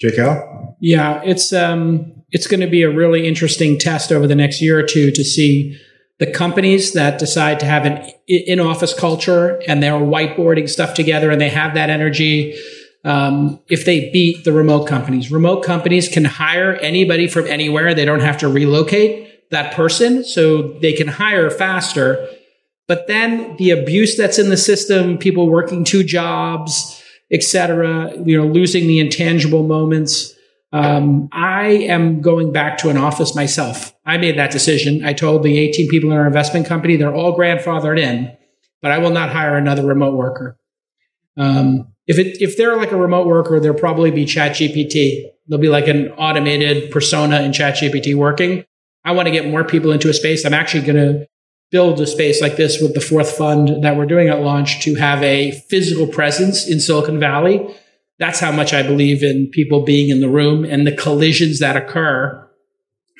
J Cal? Yeah, it's um, it's going to be a really interesting test over the next year or two to see the companies that decide to have an in office culture and they're whiteboarding stuff together and they have that energy um, if they beat the remote companies. Remote companies can hire anybody from anywhere. They don't have to relocate that person, so they can hire faster. But then the abuse that's in the system, people working two jobs, etc., you know, losing the intangible moments. Um, I am going back to an office myself. I made that decision. I told the 18 people in our investment company they're all grandfathered in, but I will not hire another remote worker. Um, if it if they're like a remote worker, there'll probably be ChatGPT. There'll be like an automated persona in ChatGPT working. I want to get more people into a space. I'm actually going to build a space like this with the fourth fund that we're doing at launch to have a physical presence in Silicon Valley. That's how much I believe in people being in the room and the collisions that occur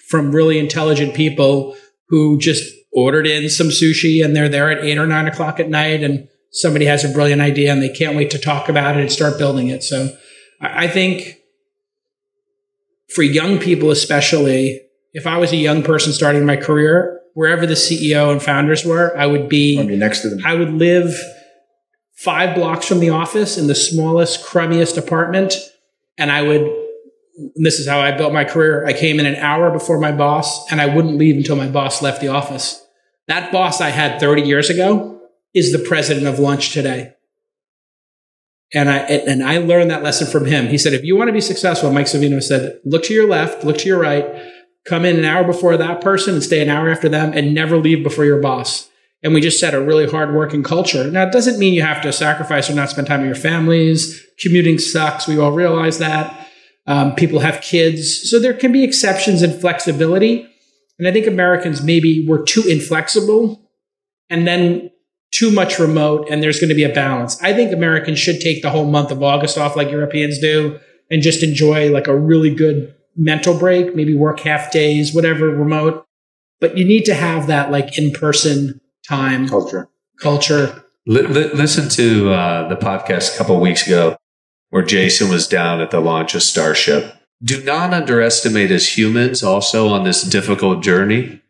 from really intelligent people who just ordered in some sushi and they're there at eight or nine o'clock at night and somebody has a brilliant idea and they can't wait to talk about it and start building it. So I think for young people, especially, if I was a young person starting my career, wherever the CEO and founders were, I would be, be next to them. I would live five blocks from the office in the smallest, crummiest apartment. And I would, this is how I built my career. I came in an hour before my boss and I wouldn't leave until my boss left the office. That boss I had 30 years ago is the president of lunch today. And I and I learned that lesson from him. He said, if you want to be successful, Mike Savino said, look to your left, look to your right, come in an hour before that person and stay an hour after them, and never leave before your boss. And we just set a really hard working culture. Now, it doesn't mean you have to sacrifice or not spend time with your families. Commuting sucks. We all realize that. Um, people have kids. So there can be exceptions and flexibility. And I think Americans maybe were too inflexible. And then too much remote and there's going to be a balance. I think Americans should take the whole month of August off like Europeans do and just enjoy like a really good mental break, maybe work half days, whatever, remote. But you need to have that like in person time culture. Culture. listen to uh, the podcast a couple weeks ago where Jason was down at the launch of Starship. Do not underestimate as humans also on this difficult journey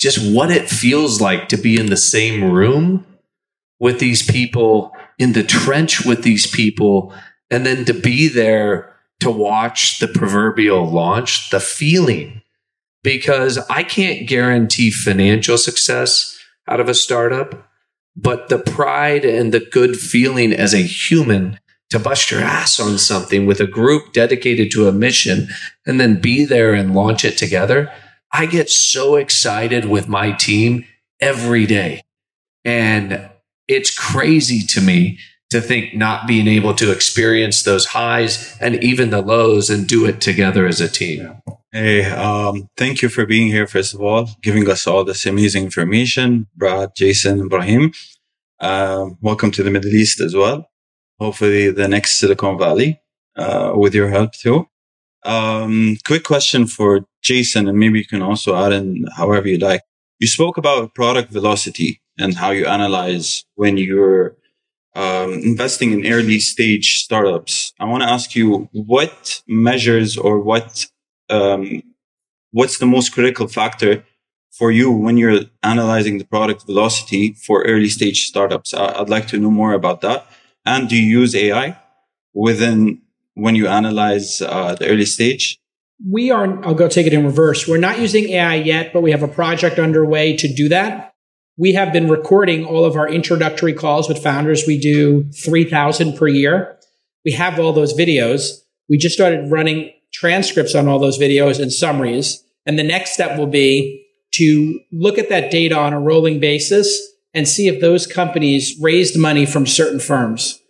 just what it feels like to be in the same room with these people, in the trench with these people, and then to be there to watch the proverbial launch, the feeling because I can't guarantee financial success out of a startup, but the pride and the good feeling as a human to bust your ass on something with a group dedicated to a mission and then be there and launch it together. I get so excited with my team every day. And it's crazy to me to think not being able to experience those highs and even the lows and do it together as a team. Hey, um, thank you for being here, first of all, giving us all this amazing information. Brad, Jason, Ibrahim. Um, welcome to the Middle East as well. Hopefully, the next Silicon Valley, uh, with your help too. Um, quick question for Jason, and maybe you can also add in however you like. You spoke about product velocity and how you analyze when you're um, investing in early stage startups. I want to ask you what measures or what um, what's the most critical factor for you when you're analyzing the product velocity for early stage startups? I'd like to know more about that. And do you use AI within when you analyze uh, the early stage? We are, I'll go take it in reverse. We're not using AI yet, but we have a project underway to do that. We have been recording all of our introductory calls with founders. We do 3,000 per year. We have all those videos. We just started running transcripts on all those videos and summaries. And the next step will be to look at that data on a rolling basis and see if those companies raised money from certain firms.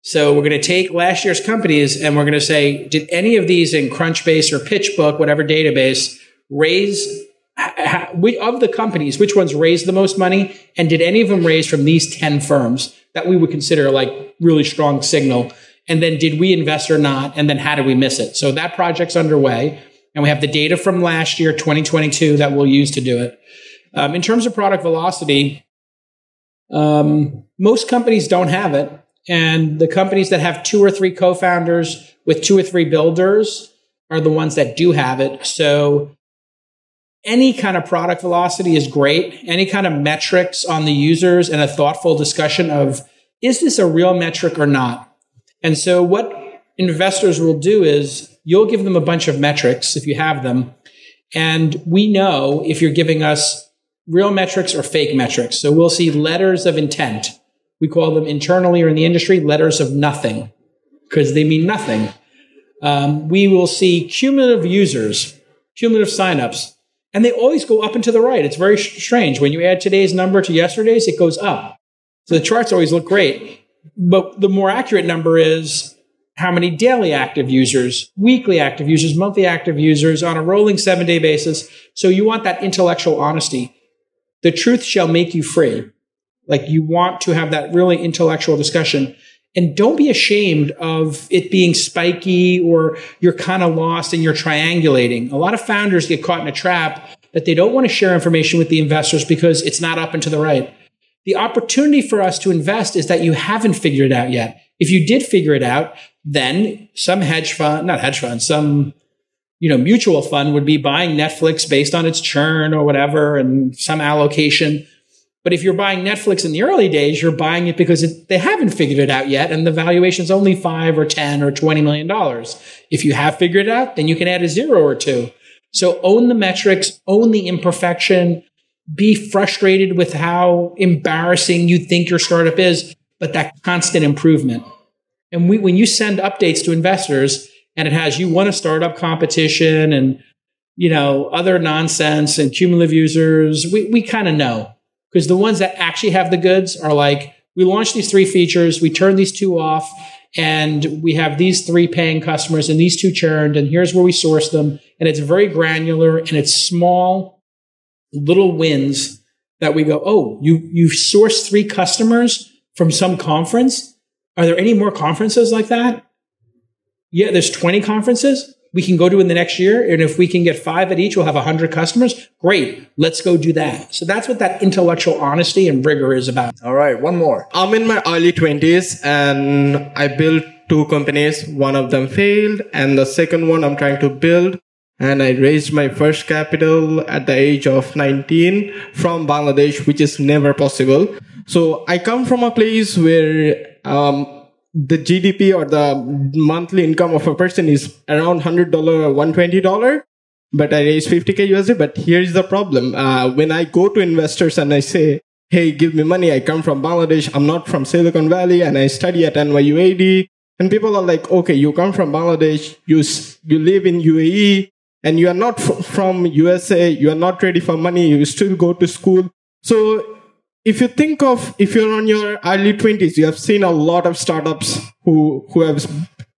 So we're going to take last year's companies and we're going to say, did any of these in Crunchbase or PitchBook, whatever database, raise of the companies, which ones raised the most money? And did any of them raise from these 10 firms that we would consider like really strong signal? And then did we invest or not? And then how did we miss it? So that project's underway. And we have the data from last year, 2022, that we'll use to do it. Um, in terms of product velocity, um, most companies don't have it. And the companies that have two or three co founders with two or three builders are the ones that do have it. So any kind of product velocity is great. Any kind of metrics on the users and a thoughtful discussion of is this a real metric or not? And so what investors will do is you'll give them a bunch of metrics if you have them. And we know if you're giving us real metrics or fake metrics. So we'll see letters of intent. We call them internally or in the industry letters of nothing because they mean nothing. Um, we will see cumulative users, cumulative signups and they always go up and to the right. It's very strange. When you add today's number to yesterday's, it goes up. So the charts always look great. But the more accurate number is how many daily active users, weekly active users, monthly active users on a rolling seven day basis. So you want that intellectual honesty. The truth shall make you free. Like you want to have that really intellectual discussion. And don't be ashamed of it being spiky or you're kind of lost and you're triangulating. A lot of founders get caught in a trap that they don't want to share information with the investors because it's not up and to the right. The opportunity for us to invest is that you haven't figured it out yet. If you did figure it out, then some hedge fund, not hedge fund, some you know mutual fund would be buying Netflix based on its churn or whatever and some allocation but if you're buying Netflix in the early days, you're buying it because it, they haven't figured it out yet, and the valuation is only five or ten or twenty million dollars. If you have figured it out, then you can add a zero or two. So own the metrics, own the imperfection, be frustrated with how embarrassing you think your startup is, but that constant improvement. And we, when you send updates to investors and it has you won a startup competition and you know other nonsense and cumulative users, we, we kind of know because the ones that actually have the goods are like, we launched these three features, we turned these two off, and we have these three paying customers and these two churned, and here's where we source them. And it's very granular and it's small little wins that we go, oh, you you sourced three customers from some conference. Are there any more conferences like that? Yeah, there's 20 conferences we can go to in the next year. And if we can get five at each, we'll have 100 customers. Great. Let's go do that. So that's what that intellectual honesty and rigor is about. All right. One more. I'm in my early 20s and I built two companies. One of them failed and the second one I'm trying to build. And I raised my first capital at the age of 19 from Bangladesh, which is never possible. So I come from a place where um, the GDP or the monthly income of a person is around $100 or $120. but I raised 50k USD. But here's the problem: uh, when I go to investors and I say, "Hey, give me money. I come from Bangladesh. I'm not from Silicon Valley, and I study at NYU AD." And people are like, "Okay, you come from Bangladesh. You you live in UAE, and you are not f- from USA. You are not ready for money. You still go to school." So if you think of if you're on your early 20s you have seen a lot of startups who who have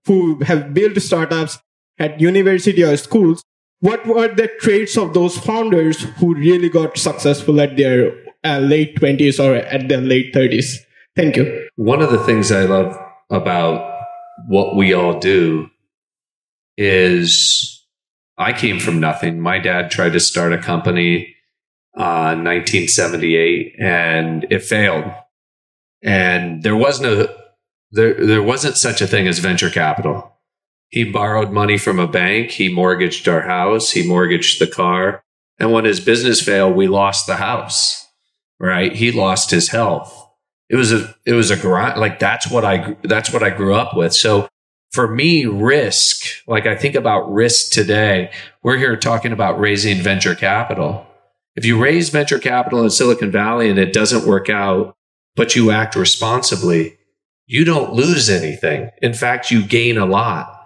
who have built startups at university or schools. What were the traits of those founders who really got successful at their uh, late 20s or at their late 30s thank you. One of the things i love about what we all do is i came from nothing. My dad tried to start a company uh, 1978, and it failed. And there was no there there wasn't such a thing as venture capital. He borrowed money from a bank. He mortgaged our house. He mortgaged the car. And when his business failed, we lost the house. Right? He lost his health. It was a it was a grind. Like that's what I that's what I grew up with. So for me, risk. Like I think about risk today. We're here talking about raising venture capital if you raise venture capital in Silicon Valley and it doesn't work out, but you act responsibly, you don't lose anything. In fact, you gain a lot.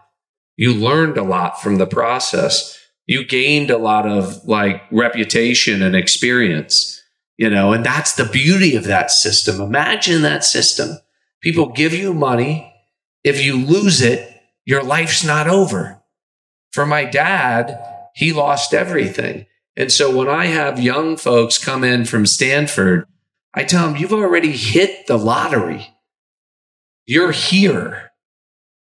You learned a lot from the process. You gained a lot of like reputation and experience, you know, and that's the beauty of that system. Imagine that system. People give you money. If you lose it, your life's not over. For my dad, he lost everything. And so when I have young folks come in from Stanford, I tell them, you've already hit the lottery. You're here,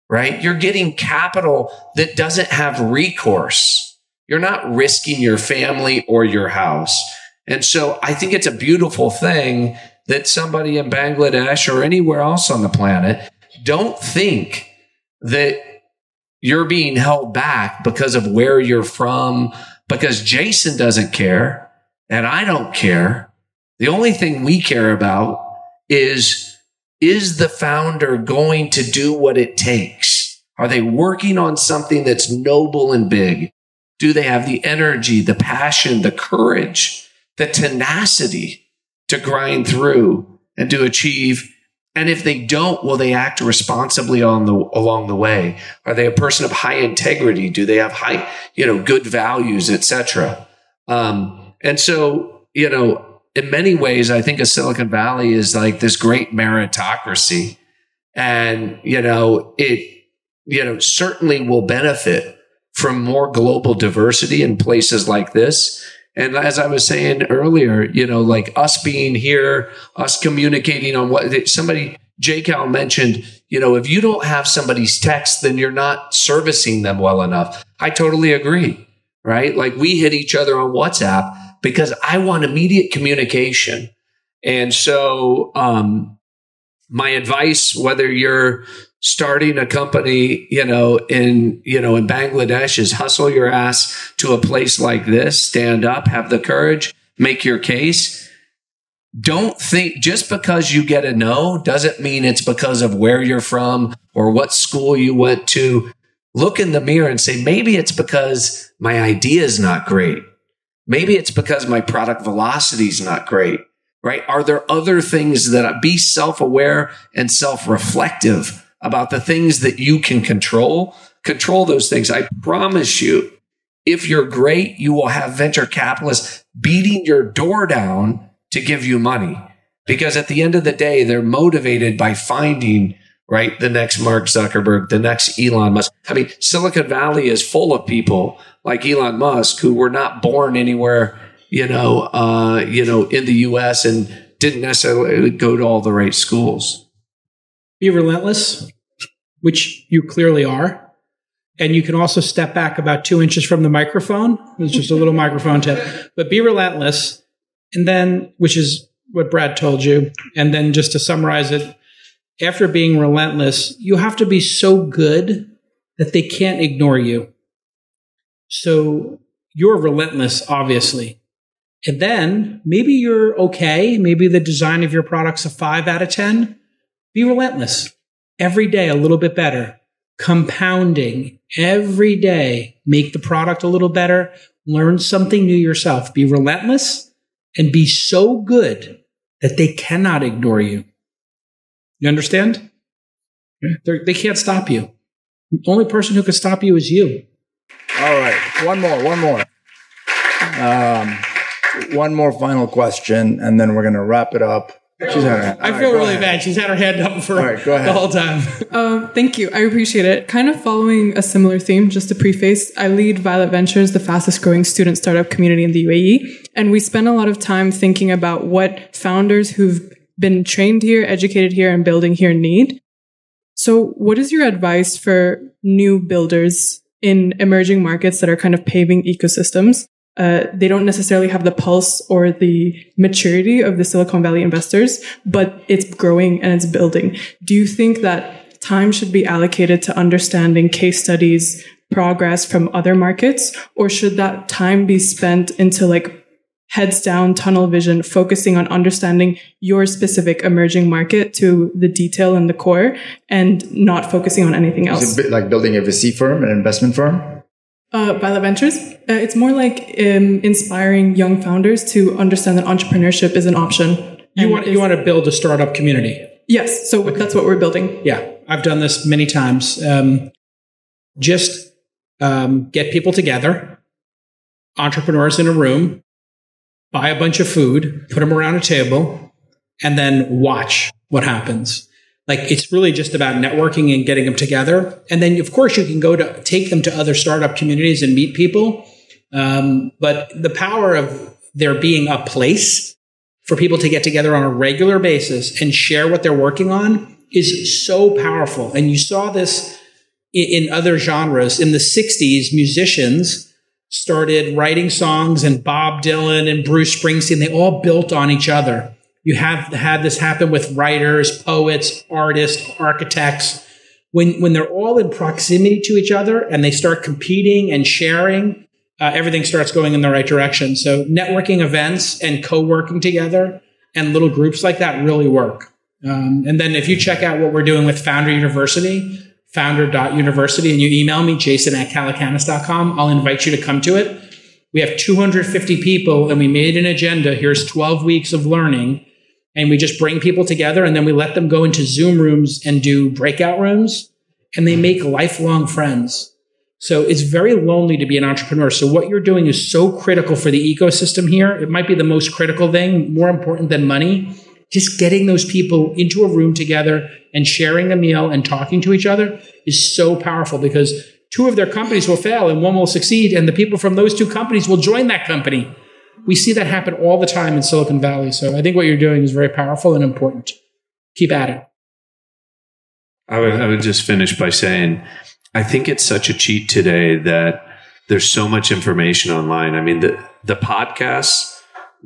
right? You're getting capital that doesn't have recourse. You're not risking your family or your house. And so I think it's a beautiful thing that somebody in Bangladesh or anywhere else on the planet don't think that you're being held back because of where you're from, because Jason doesn't care and I don't care. The only thing we care about is, is the founder going to do what it takes? Are they working on something that's noble and big? Do they have the energy, the passion, the courage, the tenacity to grind through and to achieve and if they don't, will they act responsibly on the along the way? Are they a person of high integrity? Do they have high, you know, good values, etc. Um, and so, you know, in many ways, I think of Silicon Valley is like this great meritocracy, and you know, it, you know, certainly will benefit from more global diversity in places like this. And as I was saying earlier, you know, like us being here, us communicating on what somebody, J Cal mentioned, you know, if you don't have somebody's text, then you're not servicing them well enough. I totally agree, right? Like we hit each other on WhatsApp because I want immediate communication. And so, um, my advice, whether you're starting a company, you know, in, you know, in Bangladesh is hustle your ass to a place like this, stand up, have the courage, make your case. Don't think just because you get a no doesn't mean it's because of where you're from or what school you went to. Look in the mirror and say, maybe it's because my idea is not great. Maybe it's because my product velocity is not great, right? Are there other things that be self aware and self reflective about the things that you can control, control those things. I promise you, if you're great, you will have venture capitalists beating your door down to give you money. Because at the end of the day, they're motivated by finding, right, the next Mark Zuckerberg, the next Elon Musk. I mean, Silicon Valley is full of people like Elon Musk who were not born anywhere, you know, uh, you know, in the US and didn't necessarily go to all the right schools be relentless, which you clearly are. And you can also step back about two inches from the microphone. It's just a little *laughs* microphone tip, but be relentless. And then, which is what Brad told you. And then just to summarize it, after being relentless, you have to be so good that they can't ignore you. So you're relentless, obviously. And then maybe you're okay. Maybe the design of your product's a five out of 10 be relentless. Every day, a little bit better. compounding every day, make the product a little better, learn something new yourself, be relentless, and be so good that they cannot ignore you. You understand? They're, they can not stop you. The only person who can stop you is you. All right, one more, one more. Um, one more final question, and then we're going to wrap it up. She's had her hand. I All feel right, really ahead. bad. She's had her hand up for All right, go ahead. the whole time. Uh, *laughs* thank you. I appreciate it. Kind of following a similar theme, just to preface, I lead Violet Ventures, the fastest growing student startup community in the UAE. And we spend a lot of time thinking about what founders who've been trained here, educated here, and building here need. So, what is your advice for new builders in emerging markets that are kind of paving ecosystems? Uh, they don't necessarily have the pulse or the maturity of the Silicon Valley investors, but it's growing and it's building. Do you think that time should be allocated to understanding case studies, progress from other markets, or should that time be spent into like heads down tunnel vision, focusing on understanding your specific emerging market to the detail and the core and not focusing on anything else? Is it a bit like building a VC firm, an investment firm? Uh, Violet Ventures. Uh, it's more like um, inspiring young founders to understand that entrepreneurship is an option. You want you want to build a startup community. Yes, so that's what we're building. Yeah, I've done this many times. Um, just um, get people together, entrepreneurs in a room, buy a bunch of food, put them around a table, and then watch what happens. Like it's really just about networking and getting them together. And then, of course, you can go to take them to other startup communities and meet people. Um, but the power of there being a place for people to get together on a regular basis and share what they're working on is so powerful. And you saw this in, in other genres. In the 60s, musicians started writing songs, and Bob Dylan and Bruce Springsteen, they all built on each other. You have had this happen with writers, poets, artists, architects. When, when they're all in proximity to each other and they start competing and sharing, uh, everything starts going in the right direction. So networking events and co-working together and little groups like that really work. Um, and then if you check out what we're doing with Founder University, founder.university, and you email me, jason at calacanis.com, I'll invite you to come to it. We have 250 people and we made an agenda. Here's 12 weeks of learning. And we just bring people together and then we let them go into Zoom rooms and do breakout rooms and they make lifelong friends. So it's very lonely to be an entrepreneur. So what you're doing is so critical for the ecosystem here. It might be the most critical thing, more important than money. Just getting those people into a room together and sharing a meal and talking to each other is so powerful because two of their companies will fail and one will succeed. And the people from those two companies will join that company. We see that happen all the time in Silicon Valley. So I think what you're doing is very powerful and important. Keep at it. I would, I would just finish by saying, I think it's such a cheat today that there's so much information online. I mean, the, the podcasts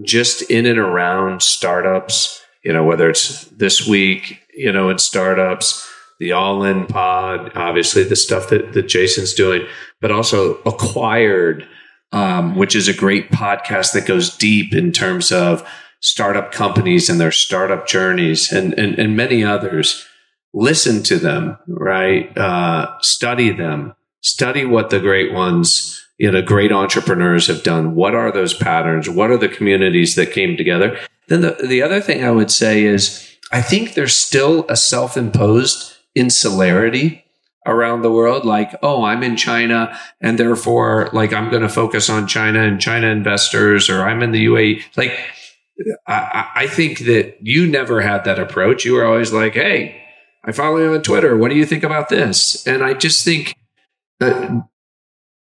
just in and around startups, you know, whether it's this week, you know, in startups, the all in pod, obviously the stuff that, that Jason's doing, but also acquired, um, which is a great podcast that goes deep in terms of startup companies and their startup journeys and, and, and many others listen to them, right? Uh, study them, study what the great ones, you know, great entrepreneurs have done. What are those patterns? What are the communities that came together? Then the, the other thing I would say is I think there's still a self imposed insularity around the world. Like, oh, I'm in China and therefore like I'm going to focus on China and China investors or I'm in the UAE. Like, I, I think that you never had that approach. You were always like, hey, I follow you on Twitter. What do you think about this? And I just think that,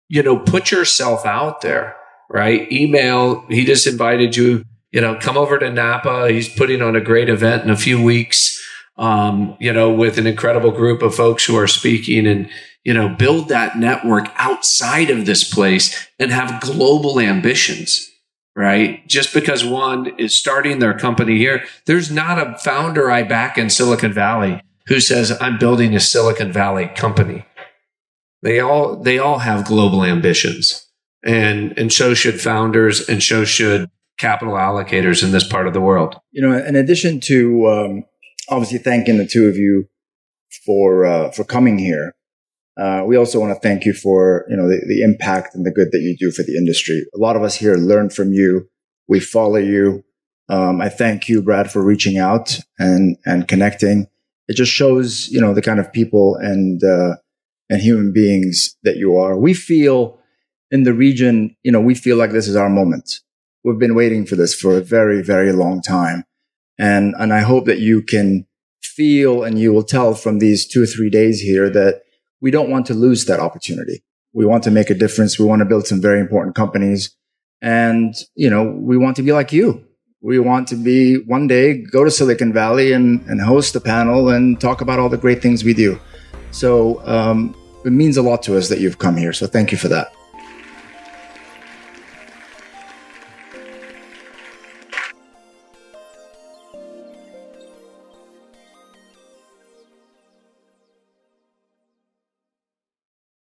you know, put yourself out there, right? Email. He just invited you, you know, come over to Napa. He's putting on a great event in a few weeks, um, you know, with an incredible group of folks who are speaking and, you know, build that network outside of this place and have global ambitions right? Just because one is starting their company here, there's not a founder I back in Silicon Valley who says I'm building a Silicon Valley company. They all they all have global ambitions. And and so should founders and so should capital allocators in this part of the world. You know, in addition to um, obviously thanking the two of you for uh, for coming here, Uh, we also want to thank you for you know the, the impact and the good that you do for the industry. A lot of us here learn from you. We follow you. Um, I thank you, Brad, for reaching out and and connecting. It just shows you know the kind of people and uh, and human beings that you are. We feel in the region, you know, we feel like this is our moment. We've been waiting for this for a very, very long time. And, and I hope that you can feel and you will tell from these two or three days here that we don't want to lose that opportunity. We want to make a difference. We want to build some very important companies. And, you know, we want to be like you. We want to be one day go to Silicon Valley and, and host a panel and talk about all the great things we do. So um, it means a lot to us that you've come here. So thank you for that.